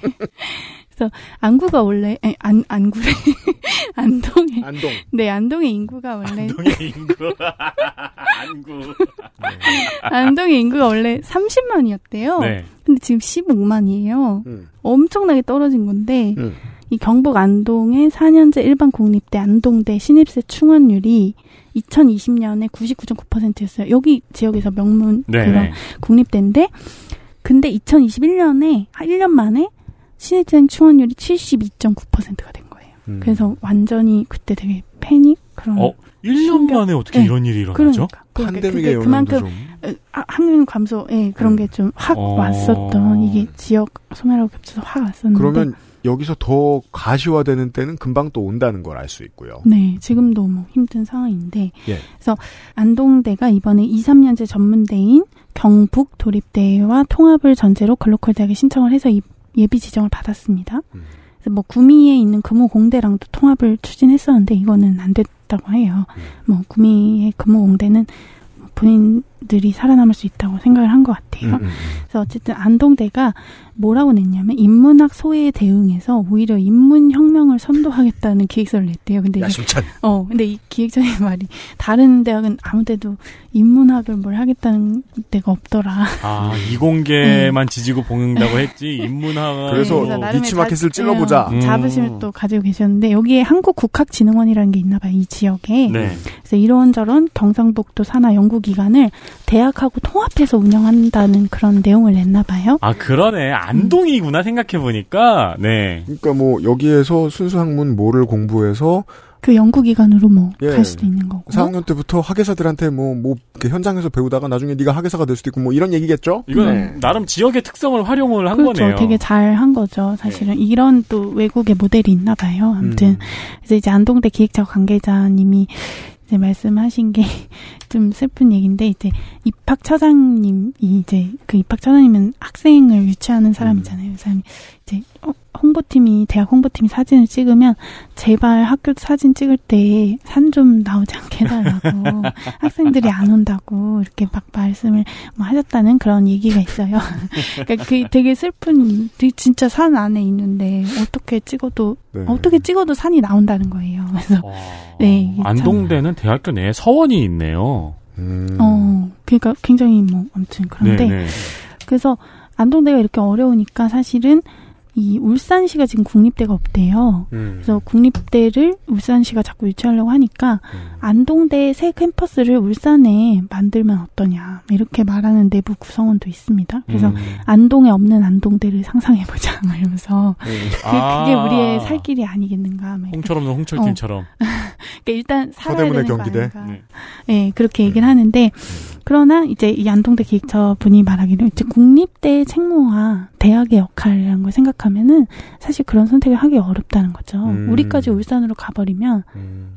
그래서 안구가 원래 아니, 안 안구래 안동에 안동 네 안동의 인구가 원래 안동의 인구 안구 안동의 인구가 원래 30만이었대요. 네. 근데 지금 15만이에요. 음. 엄청나게 떨어진 건데 이 경북 안동의 4년제 일반 공립대 안동대 신입생 충원율이 2020년에 99.9%였어요. 여기 지역에서 명문 네, 그런 네. 국립대인데 근데 2021년에 한 1년 만에 신입생 충원율이 72.9%가 된 거예요. 음. 그래서 완전히 그때 되게 패닉 그런 어, 1년 만에 어떻게 네. 이런 일이 일어나죠? 그러니까. 그러니까 팬데믹의 그게 그만큼 좀. 학년 감소, 예, 그런 게좀확 어. 왔었던 이게 지역 소멸하고 겹쳐서 확 왔었는데. 그러면 여기서 더 가시화되는 때는 금방 또 온다는 걸 알 수 있고요. 네, 지금도 뭐 힘든 상황인데. 예. 그래서 안동대가 이번에 2, 3년제 전문대인 경북 도립대와 통합을 전제로 글로컬 대학에 신청을 해서 이- 예비 지정을 받았습니다. 그래서 뭐 구미에 있는 금호공대랑도 통합을 추진했었는데 이거는 안 됐다고 해요. 뭐 구미의 금호공대는 뭐 본인들이 살아남을 수 있다고 생각을 한 것 같아요. 음, 그래서 어쨌든 안동대가 뭐라고 냈냐면 인문학 소외에 대응해서 오히려 인문 혁명을 선도하겠다는 기획서를 냈대요. 근데 이게- 야심찬. 어, 근데 이 기획자의 말이 다른 대학은 아무 데도 인문학을 뭘 하겠다는 데가 없더라. 아, 이공계만 지지고 볶는다고 했지, 인문학은. 그래서 네, 니치마켓을 자- 찔러보자. 예, 자부심을 또 가지고 계셨는데 여기에 한국국학진흥원이라는 게 있나 봐요. 이 지역에. 네. 그래서 이런저런 경상북도 산하 연구 기관을 대학하고 통합해서 운영한다는 그런 내용을 냈나 봐요. 아, 그러네. 안동이구나, 생각해 보니까. 네. 그러니까 뭐 여기에서 순수 학문 뭐를 공부해서 그 연구기관으로 뭐 예. 갈 수도 있는 거고. 4학년 때부터 학예사들한테 뭐, 뭐, 이렇게 현장에서 배우다가 나중에 네가 학예사가 될 수도 있고 뭐 이런 얘기겠죠? 이건 네. 나름 지역의 특성을 활용을 한 그렇죠. 거네요. 되게 잘 한 거죠. 사실은 이런 또 외국의 모델이 있나 봐요. 아무튼 음. 그래서 이제 안동대 기획자 관계자님이 이제 말씀하신 게좀 슬픈 얘기인데 이제 입학 처장님이 이제 그 입학 처장님은 학생을 유치하는 사람이잖아요. 그 사람이 이제 어, 홍보팀이 대학 홍보팀이 사진을 찍으면 제발 학교 사진 찍을 때 산 좀 나오지 않게 해달라고 학생들이 안 온다고 이렇게 막 말씀을 뭐 하셨다는 그런 얘기가 있어요. 그러니까 그 되게 슬픈 되게 진짜 산 안에 있는데 어떻게 찍어도 네. 어떻게 찍어도 산이 나온다는 거예요. 그래서 네 이게 참- 안동대는 대학교 내에 서원이 있네요. 어 그러니까 굉장히 뭐 아무튼 그런데 네, 네. 그래서 안동대가 이렇게 어려우니까 사실은 이 울산시가 지금 국립대가 없대요. 음. 그래서 국립대를 울산시가 자꾸 유치하려고 하니까 안동대 새 캠퍼스를 울산에 만들면 어떠냐 이렇게 말하는 내부 구성원도 있습니다. 그래서 음. 안동에 없는 안동대를 상상해보자 막 이러면서 그, 아. 그게 우리의 살 길이 아니겠는가. 홍철 없는 홍철팀처럼. 그러니까 일단 살아야 서대문의 되는 거 경기대? 아닌가. 네, 그렇게 얘기를 하는데 그러나 이제 이 안동대 기획처 분이 말하기를 이제 국립대 책무와 대학의 역할이라는 걸 생각하면은 사실 그런 선택을 하기 어렵다는 거죠. 음. 우리까지 울산으로 가버리면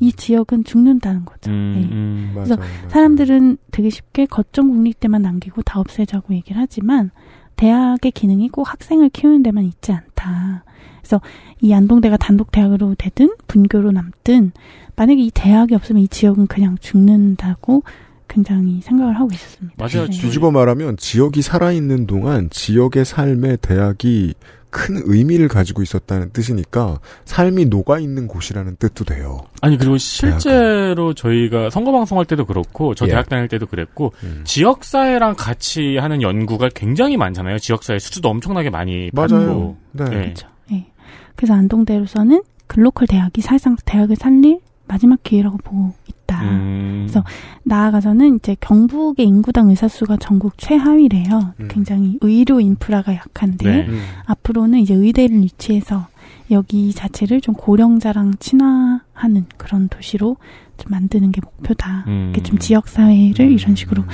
이 지역은 죽는다는 거죠. 음, 네. 음. 그래서 사람들은 되게 쉽게 거점 국립대만 남기고 다 없애자고 얘기를 하지만 대학의 기능이 꼭 학생을 키우는 데만 있지 않다. 그래서 이 안동대가 단독 대학으로 되든 분교로 남든 만약에 이 대학이 없으면 이 지역은 그냥 죽는다고 굉장히 생각을 하고 있었습니다. 맞아요. 네. 뒤집어 말하면 지역이 살아있는 동안 지역의 삶에 대학이 큰 의미를 가지고 있었다는 뜻이니까 삶이 녹아 있는 곳이라는 뜻도 돼요. 아니 그리고 실제로 저희가 선거 방송할 때도 그렇고 저 예. 대학 다닐 때도 그랬고 지역 사회랑 같이 하는 연구가 굉장히 많잖아요. 지역 사회 수주도 엄청나게 많이 받고. 맞아요. 네. 그렇죠. 예. 그래서 안동대로서는 글로컬 대학이 사실상 대학을 살릴 마지막 기회라고 보고 있다. 음. 그래서 나아가서는 이제 경북의 인구당 의사수가 전국 최하위래요. 음. 굉장히 의료 인프라가 약한데 네. 음. 앞으로는 이제 의대를 유치해서 여기 자체를 좀 고령자랑 친화하는 그런 도시로 좀 만드는 게 목표다. 음. 이렇게 좀 지역 사회를 이런 식으로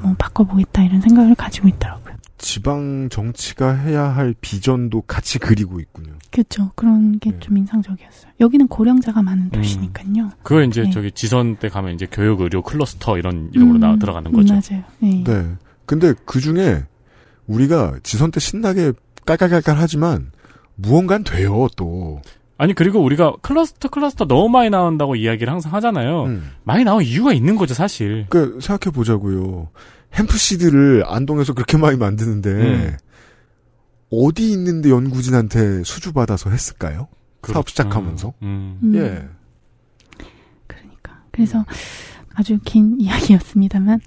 뭐 바꿔보겠다 이런 생각을 가지고 있더라고요. 지방 정치가 해야 할 비전도 같이 그리고 있군요. 그렇죠. 그런 게좀 인상적이었어요. 여기는 고령자가 많은 도시니까요. 그거 이제 네. 저기 지선 때 가면 이제 교육 의료 클러스터 이런 이름으로 음, 나 들어가는 거죠. 맞아요. 네. 네. 근데 그 중에 우리가 지선 때 신나게 깔깔깔깔 하지만 무언간 돼요, 또. 아니 그리고 우리가 클러스터 클러스터 너무 많이 나온다고 이야기를 항상 하잖아요. 많이 나온 이유가 있는 거죠, 사실. 그 생각해 보자고요. 햄프시드를 안동에서 그렇게 많이 만드는데 음. 어디 있는데 연구진한테 수주 받아서 했을까요? 사업 시작하면서. 음. 예. 그래서 아주 긴 이야기였습니다만,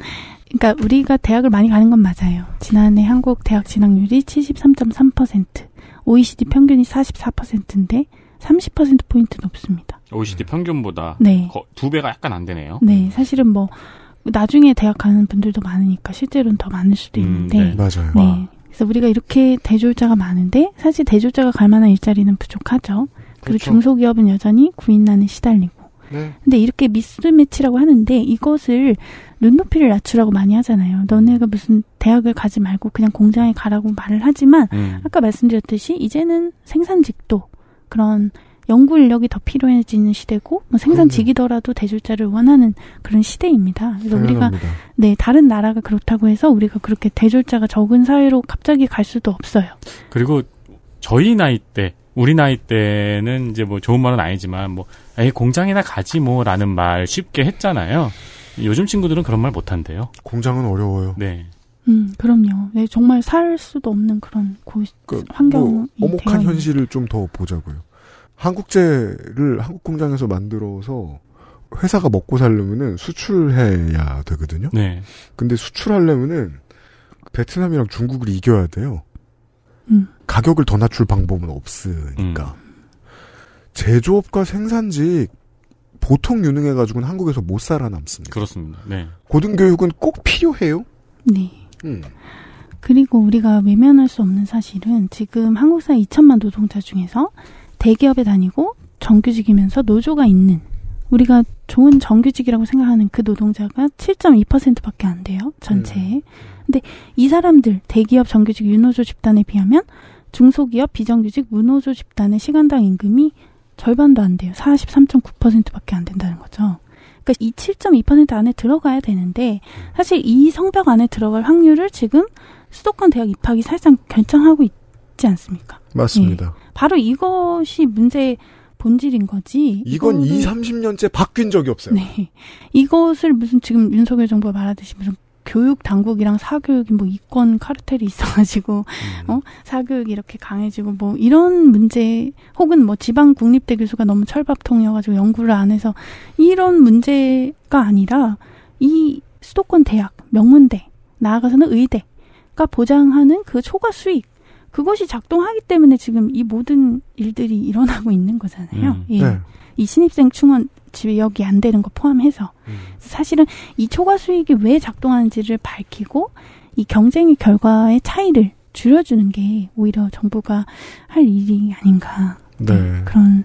그러니까 우리가 대학을 많이 가는 건 맞아요. 지난해 한국 대학 진학률이 73.3%, OECD 평균이 44%인데 30% 포인트 높습니다. OECD 평균보다 네. 거- 두 배가 약간 안 되네요. 네, 사실은 뭐 나중에 대학 가는 분들도 많으니까 실제로는 더 많을 수도 음, 있는데, 네. 맞아요. 네. 그래서 우리가 이렇게 대졸자가 많은데 사실 대졸자가 갈 만한 일자리는 부족하죠. 그리고 그렇죠. 중소기업은 여전히 구인난에 시달리고. 네. 근데 이렇게 미스매치라고 하는데 이것을 눈높이를 낮추라고 많이 하잖아요. 너네가 무슨 대학을 가지 말고 그냥 공장에 가라고 말을 하지만 음. 아까 말씀드렸듯이 이제는 생산직도 그런 연구 인력이 더 필요해지는 시대고 뭐 생산 직이더라도 대졸자를 원하는 그런 시대입니다. 그래서 우리가 당연합니다. 네 다른 나라가 그렇다고 해서 우리가 그렇게 대졸자가 적은 사회로 갑자기 갈 수도 없어요. 그리고 저희 나이 때, 우리 나이 때는 이제 뭐 좋은 말은 아니지만 뭐, 에이, 공장이나 가지 뭐라는 말 쉽게 했잖아요. 요즘 친구들은 그런 말 못 한대요. 공장은 어려워요. 네. 음 그럼요. 네, 정말 살 수도 없는 그런 곳 환경이 뭐 엄혹한 되어 있는 현실을 좀 더 보자고요. 한국제를 한국 공장에서 만들어서 회사가 먹고 살려면은 수출해야 되거든요. 네. 근데 수출하려면은 베트남이랑 중국을 이겨야 돼요. 음. 가격을 더 낮출 방법은 없으니까. 제조업과 생산직 보통 유능해가지고는 한국에서 못 살아남습니다. 그렇습니다. 네. 고등교육은 꼭 필요해요. 네. 음. 그리고 우리가 외면할 수 없는 사실은 지금 한국 사회 2천만 노동자 중에서 대기업에 다니고 정규직이면서 노조가 있는 우리가 좋은 정규직이라고 생각하는 그 노동자가 7.2%밖에 안 돼요. 전체에. 근데 이 사람들 대기업 정규직 유노조 집단에 비하면 중소기업 비정규직 무노조 집단의 시간당 임금이 절반도 안 돼요. 43.9%밖에 안 된다는 거죠. 그러니까 이 7.2% 안에 들어가야 되는데 사실 이 성벽 안에 들어갈 확률을 지금 수도권 대학 입학이 사실상 결정하고 있지 않습니까? 맞습니다. 예. 바로 이것이 문제의 본질인 거지. 이건 2, 30년째 바뀐 적이 없어요. 네. 이것을 무슨 지금 윤석열 정부가 말하듯이 무슨 교육 당국이랑 사교육이 뭐 이권 카르텔이 있어가지고 어 사교육 이 이렇게 강해지고 뭐 이런 문제 혹은 뭐 지방 국립대 교수가 너무 철밥통이어가지고 연구를 안 해서 이런 문제가 아니라 이 수도권 대학 명문대 나아가서는 의대가 보장하는 그 초과 수익 그것이 작동하기 때문에 지금 이 모든 일들이 일어나고 있는 거잖아요. 음. 예. 네. 이 신입생 충원 지역이 안 되는 거 포함해서 음. 사실은 이 초과 수익이 왜 작동하는지를 밝히고 이 경쟁의 결과의 차이를 줄여주는 게 오히려 정부가 할 일이 아닌가 네. 그런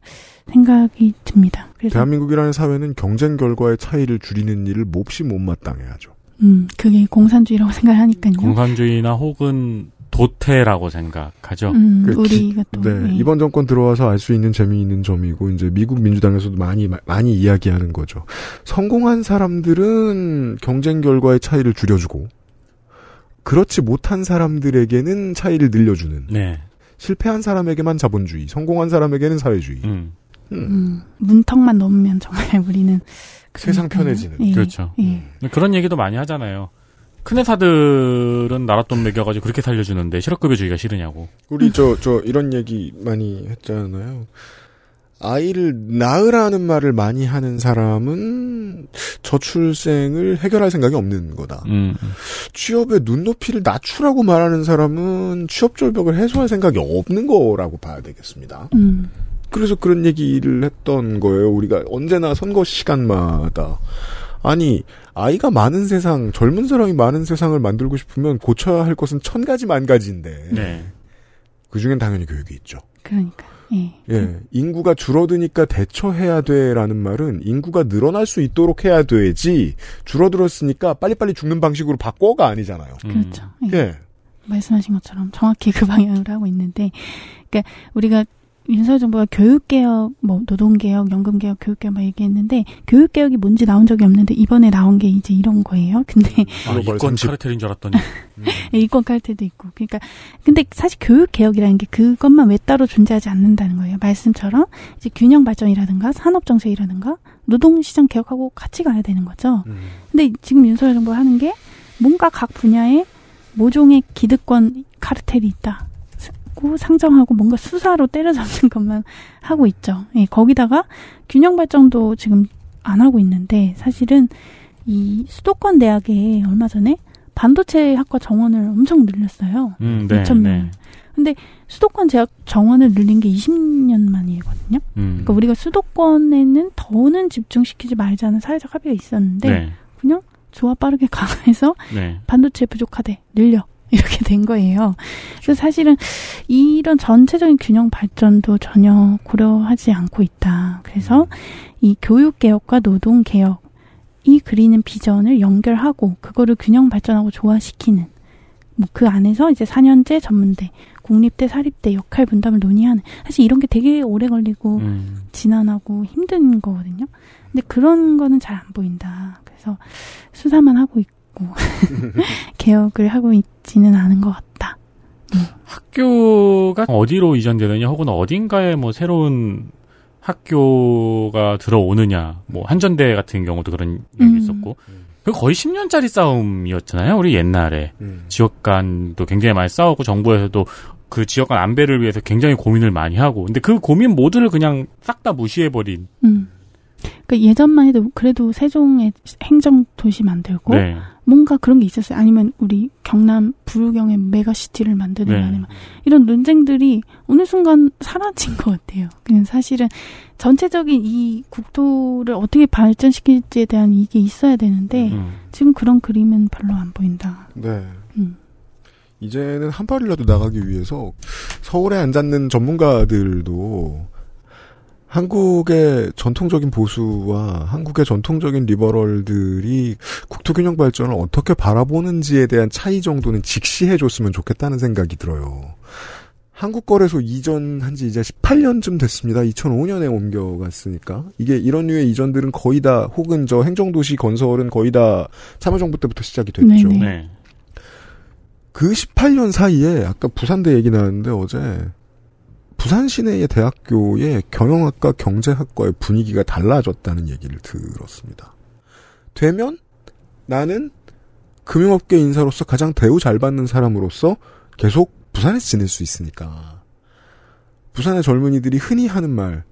생각이 듭니다. 그래서 대한민국이라는 사회는 경쟁 결과의 차이를 줄이는 일을 몹시 못마땅해하죠. 음 그게 공산주의라고 생각하니까요. 공산주의나 혹은 도태라고 생각하죠. 음, 그 우리가 또 네, 예. 이번 정권 들어와서 알 수 있는 재미있는 점이고 이제 미국 민주당에서도 많이 많이 이야기하는 거죠. 성공한 사람들은 경쟁 결과의 차이를 줄여주고 그렇지 못한 사람들에게는 차이를 늘려주는. 네. 실패한 사람에게만 자본주의, 성공한 사람에게는 사회주의. 음. 음, 문턱만 넘으면 정말 우리는 세상. 편해지는. 예. 그렇죠. 예. 그런 얘기도 많이 하잖아요. 큰 회사들은 나라 돈 먹여가지고 그렇게 살려주는데 실업급여 주기가 싫으냐고. 우리 저 저 이런 얘기 많이 했잖아요. 아이를 낳으라는 말을 많이 하는 사람은 저출생을 해결할 생각이 없는 거다. 음. 취업의 눈높이를 낮추라고 말하는 사람은 취업 절벽을 해소할 생각이 없는 거라고 봐야 되겠습니다. 음. 그래서 그런 얘기를 했던 거예요. 우리가 언제나 선거 시간마다. 아니, 아이가 많은 세상, 젊은 사람이 많은 세상을 만들고 싶으면 고쳐야 할 것은 천 가지 만 가지인데. 네. 그 중엔 당연히 교육이 있죠. 그러니까 예. 예. 인구가 줄어드니까 대처해야 돼라는 말은 인구가 늘어날 수 있도록 해야 되지, 줄어들었으니까 빨리빨리 죽는 방식으로 바꿔가 아니잖아요. 그렇죠. 예. 예. 말씀하신 것처럼 정확히 그 방향으로 하고 있는데, 그러니까 우리가 윤석열 정부가 교육개혁, 뭐 노동개혁, 연금개혁, 교육개혁 막 얘기했는데 교육개혁이 뭔지 나온 적이 없는데 이번에 나온 게 이제 이런 거예요. 근데 아, 이건 카르텔인 줄 알았더니. 이권 칼퇴도 있고, 그러니까 근데 사실 교육개혁이라는 게 그것만 왜 따로 존재하지 않는다는 거예요. 말씀처럼 이제 균형 발전이라든가 산업 정책이라든가 노동 시장 개혁하고 같이 가야 되는 거죠. 근데 지금 윤석열 정부가 하는 게 뭔가 각 분야에 모종의 기득권 카르텔이 있다. 고 상정하고 뭔가 수사로 때려잡는 것만 하고 있죠. 예, 거기다가 균형 발전도 지금 안 하고 있는데 사실은 이 수도권 대학에 얼마 전에 반도체 학과 정원을 엄청 늘렸어요. 음, 네, 2천 명. 네. 근데 수도권 대학 정원을 늘린 게 20년 만이거든요. 음. 그러니까 우리가 수도권에는 더는 집중시키지 말자는 사회적 합의가 있었는데 네. 그냥 좋아 빠르게 강화해서 네. 반도체 부족하대 늘려 이렇게 된 거예요. 그래서 사실은 이런 전체적인 균형 발전도 전혀 고려하지 않고 있다. 그래서 이 교육 개혁과 노동 개혁 이 그리는 비전을 연결하고 그거를 균형 발전하고 조화시키는 뭐 그 안에서 이제 4년제 전문대, 공립대, 사립대 역할 분담을 논의하는 사실 이런 게 되게 오래 걸리고 음. 지난하고 힘든 거거든요. 근데 그런 거는 잘 안 보인다. 그래서 수사만 하고 있고 개혁을 하고 있지는 않은 것 같다. 학교가 어디로 이전되느냐 혹은 어딘가에 뭐 새로운 학교가 들어오느냐 뭐 한전대 같은 경우도 그런 얘기 음. 있었고 그 거의 10년짜리 싸움이었잖아요 우리 옛날에 지역 간도 굉장히 많이 싸우고 정부에서도 그 지역 간 안배를 위해서 굉장히 고민을 많이 하고 근데 그 고민 모두를 그냥 싹 다 무시해버린 음. 그 예전만 해도 그래도 세종에 행정 도시 만들고 네. 뭔가 그런 게 있었어요. 아니면 우리 경남 부르경에 메가시티를 만드는 네. 아니면 이런 논쟁들이 어느 순간 사라진 것 같아요. 그냥 사실은 전체적인 이 국토를 어떻게 발전시킬지에 대한 이게 있어야 되는데 음. 지금 그런 그림은 별로 안 보인다. 네. 음. 이제는 한 발이라도 나가기 위해서 서울에 앉았는 전문가들도 한국의 전통적인 보수와 한국의 전통적인 리버럴들이 국토균형 발전을 어떻게 바라보는지에 대한 차이 정도는 직시해줬으면 좋겠다는 생각이 들어요. 한국거래소 이전한 지 이제 18년쯤 됐습니다. 2005년에 옮겨갔으니까. 이게 이런 류의 이전들은 거의 다, 혹은 저 행정도시 건설은 거의 다 참여정부 때부터 시작이 됐죠. 네네. 네. 그 18년 사이에 아까 부산대 얘기 나왔는데 어제 부산 시내의 대학교의 경영학과 경제학과의 분위기가 달라졌다는 얘기를 들었습니다. 되면 나는 금융업계 인사로서 가장 대우 잘 받는 사람으로서 계속 부산에서 지낼 수 있으니까. 부산의 젊은이들이 흔히 하는 말,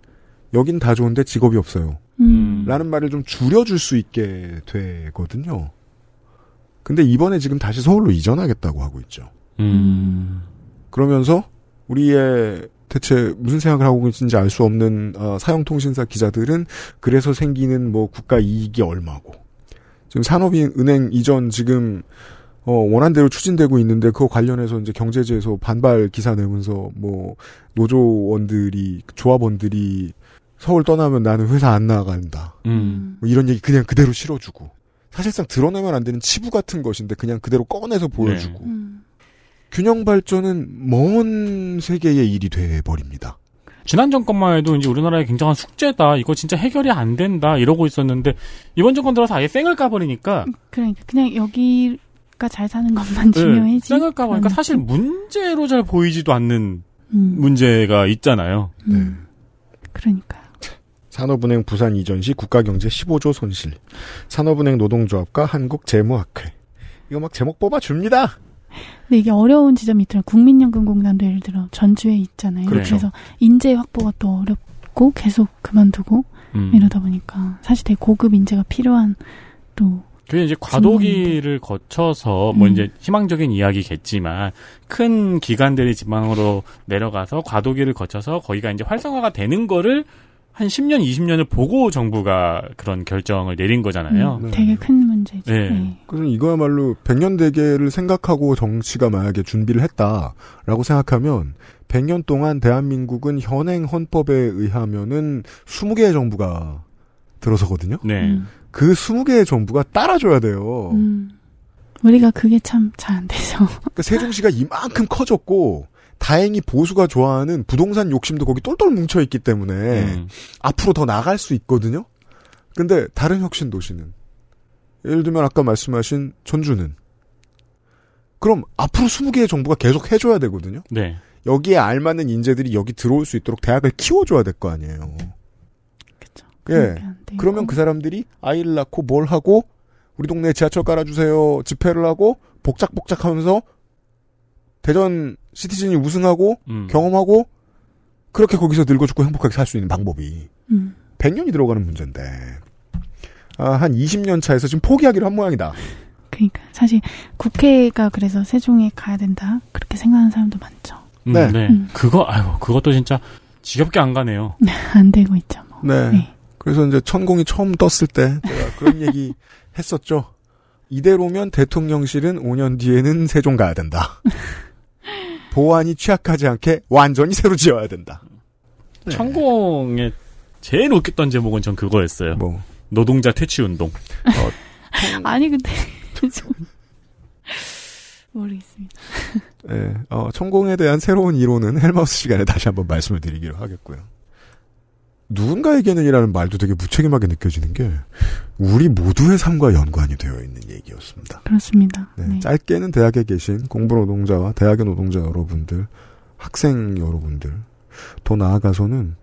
여긴 다 좋은데 직업이 없어요. 음. 라는 말을 좀 줄여줄 수 있게 되거든요. 근데 이번에 지금 다시 서울로 이전하겠다고 하고 있죠. 음. 그러면서 우리의 대체 무슨 생각을 하고 있는지 알 수 없는 어, 사형통신사 기자들은 그래서 생기는 뭐 국가 이익이 얼마고. 지금 산업은행 이전 지금 어, 원한대로 추진되고 있는데 그거 관련해서 이제 경제지에서 반발 기사 내면서 뭐 노조원들이 조합원들이 서울 떠나면 나는 회사 안 나간다. 음. 뭐 이런 얘기 그냥 그대로 실어주고. 사실상 드러내면 안 되는 치부 같은 것인데 그냥 그대로 꺼내서 보여주고 균형 발전은 먼 세계의 일이 돼 버립니다. 지난 정권만 해도 이제 우리나라의 굉장한 숙제다. 이거 진짜 해결이 안 된다. 이러고 있었는데 이번 정권 들어서 아예 쌩을 까버리니까 그러니까 그냥 여기가 잘 사는 것만 중요해지. 쌩을 까버리니까 사실 문제로 잘 보이지도 않는 음. 문제가 있잖아요. 그러니까. 산업은행 부산 이전 시 국가경제 15조 손실. 산업은행 노동조합과 한국재무학회. 이거 막 제목 뽑아줍니다. 근데 이게 어려운 지점이 있더라고요. 국민연금공단도 예를 들어 전주에 있잖아요. 그렇죠. 그래서 인재 확보가 또 어렵고 계속 그만두고 음. 이러다 보니까 사실 되게 고급 인재가 필요한 또 그게 이제 과도기를 거쳐서 뭐 음. 이제 희망적인 이야기겠지만 큰 기관들이 지방으로 내려가서 과도기를 거쳐서 거기가 이제 활성화가 되는 거를 한 10년, 20년을 보고 정부가 그런 결정을 내린 거잖아요. 음, 되게 큰 문제죠. 네. 네. 그래서 이거야말로 백년 대계를 생각하고 정치가 만약에 준비를 했다라고 생각하면 100년 동안 대한민국은 현행 헌법에 의하면은 20개의 정부가 들어서거든요. 네. 그 20개의 정부가 따라줘야 돼요. 음. 우리가 그게 참 잘 안 되죠. 그러니까 세종시가 이만큼 커졌고 다행히 보수가 좋아하는 부동산 욕심도 거기 똘똘 뭉쳐 있기 때문에 음. 앞으로 더 나갈 수 있거든요. 근데 다른 혁신 도시는 예를 들면 아까 말씀하신 전주는 그럼 앞으로 20개의 정부가 계속 해줘야 되거든요. 네. 여기에 알맞는 인재들이 여기 들어올 수 있도록 대학을 키워줘야 될 거 아니에요. 예. 그러면 그 사람들이 아이를 낳고 뭘 하고 우리 동네에 지하철 깔아주세요 집회를 하고 복작복작하면서 대전 시티즌이 우승하고 음. 경험하고 그렇게 거기서 늙어 죽고 행복하게 살 수 있는 방법이 음. 100년이 들어가는 문제인데 아, 한 20년 차에서 지금 포기하기로 한 모양이다. 그러니까 사실 국회가 그래서 세종에 가야 된다 그렇게 생각하는 사람도 많죠. 음, 네. 네. 음. 그거, 아이고, 그것도 진짜 지겹게 안 가네요. 안 되고 있죠. 뭐. 네. 그래서 이제 천공이 처음 떴을 때 제가 그런 얘기 했었죠. 이대로면 대통령실은 5년 뒤에는 세종 가야 된다. 보안이 취약하지 않게 완전히 새로 지어야 된다. 네. 천공의 제일 웃겼던 제목은 전 그거였어요. 뭐. 노동자 퇴치 운동. 아니 근데 좀 모르겠습니다. 예, 어, 천공에 대한 새로운 이론은 헬마우스 시간에 다시 한번 말씀을 드리기로 하겠고요. 누군가에게는이라는 말도 되게 무책임하게 느껴지는 게 우리 모두의 삶과 연관이 되어 있는 얘기였습니다. 그렇습니다. 네, 네. 짧게는 대학에 계신 공부 노동자와 대학의 노동자 여러분들, 학생 여러분들, 더 나아가서는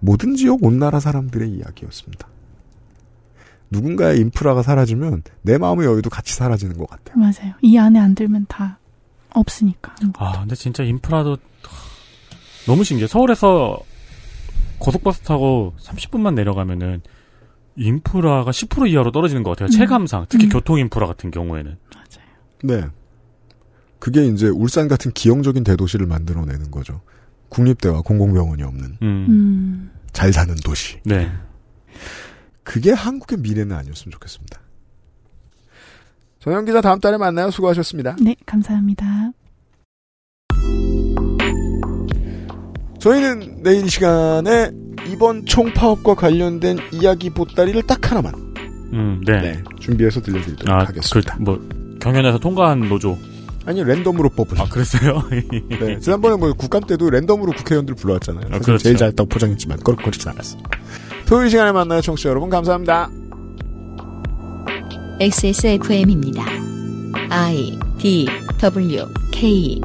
모든 지역 온 나라 사람들의 이야기였습니다. 누군가의 인프라가 사라지면 내 마음의 여유도 같이 사라지는 것 같아요. 맞아요. 이 안에 안 들면 다 없으니까. 아, 근데 진짜 인프라도 너무 신기해. 서울에서 고속버스 타고 30분만 내려가면은 인프라가 10% 이하로 떨어지는 것 같아요. 음. 체감상. 특히 음. 교통 인프라 같은 경우에는. 네. 그게 이제 울산 같은 기형적인 대도시를 만들어내는 거죠. 국립대와 공공병원이 없는 음. 잘 사는 도시. 네. 그게 한국의 미래는 아니었으면 좋겠습니다. 전영 기자 다음 달에 만나요. 수고하셨습니다. 네, 감사합니다. 저희는 내일 이 시간에 이번 총파업과 관련된 이야기 보따리를 딱 하나만 음, 네. 준비해서 들려드리도록 아, 하겠습니다. 그, 뭐, 경연에서 통과한 노조. 아니 랜덤으로 뽑은. 아, 그랬어요? 네, 지난번에 뭐 국감 때도 랜덤으로 국회의원들 불러왔잖아요. 사실 그렇죠. 제일 잘했다고 포장했지만 그렇 그렇진 않았어. 토요일 시간에 만나요, 청취자 여러분. 감사합니다. XSFM입니다. I D W K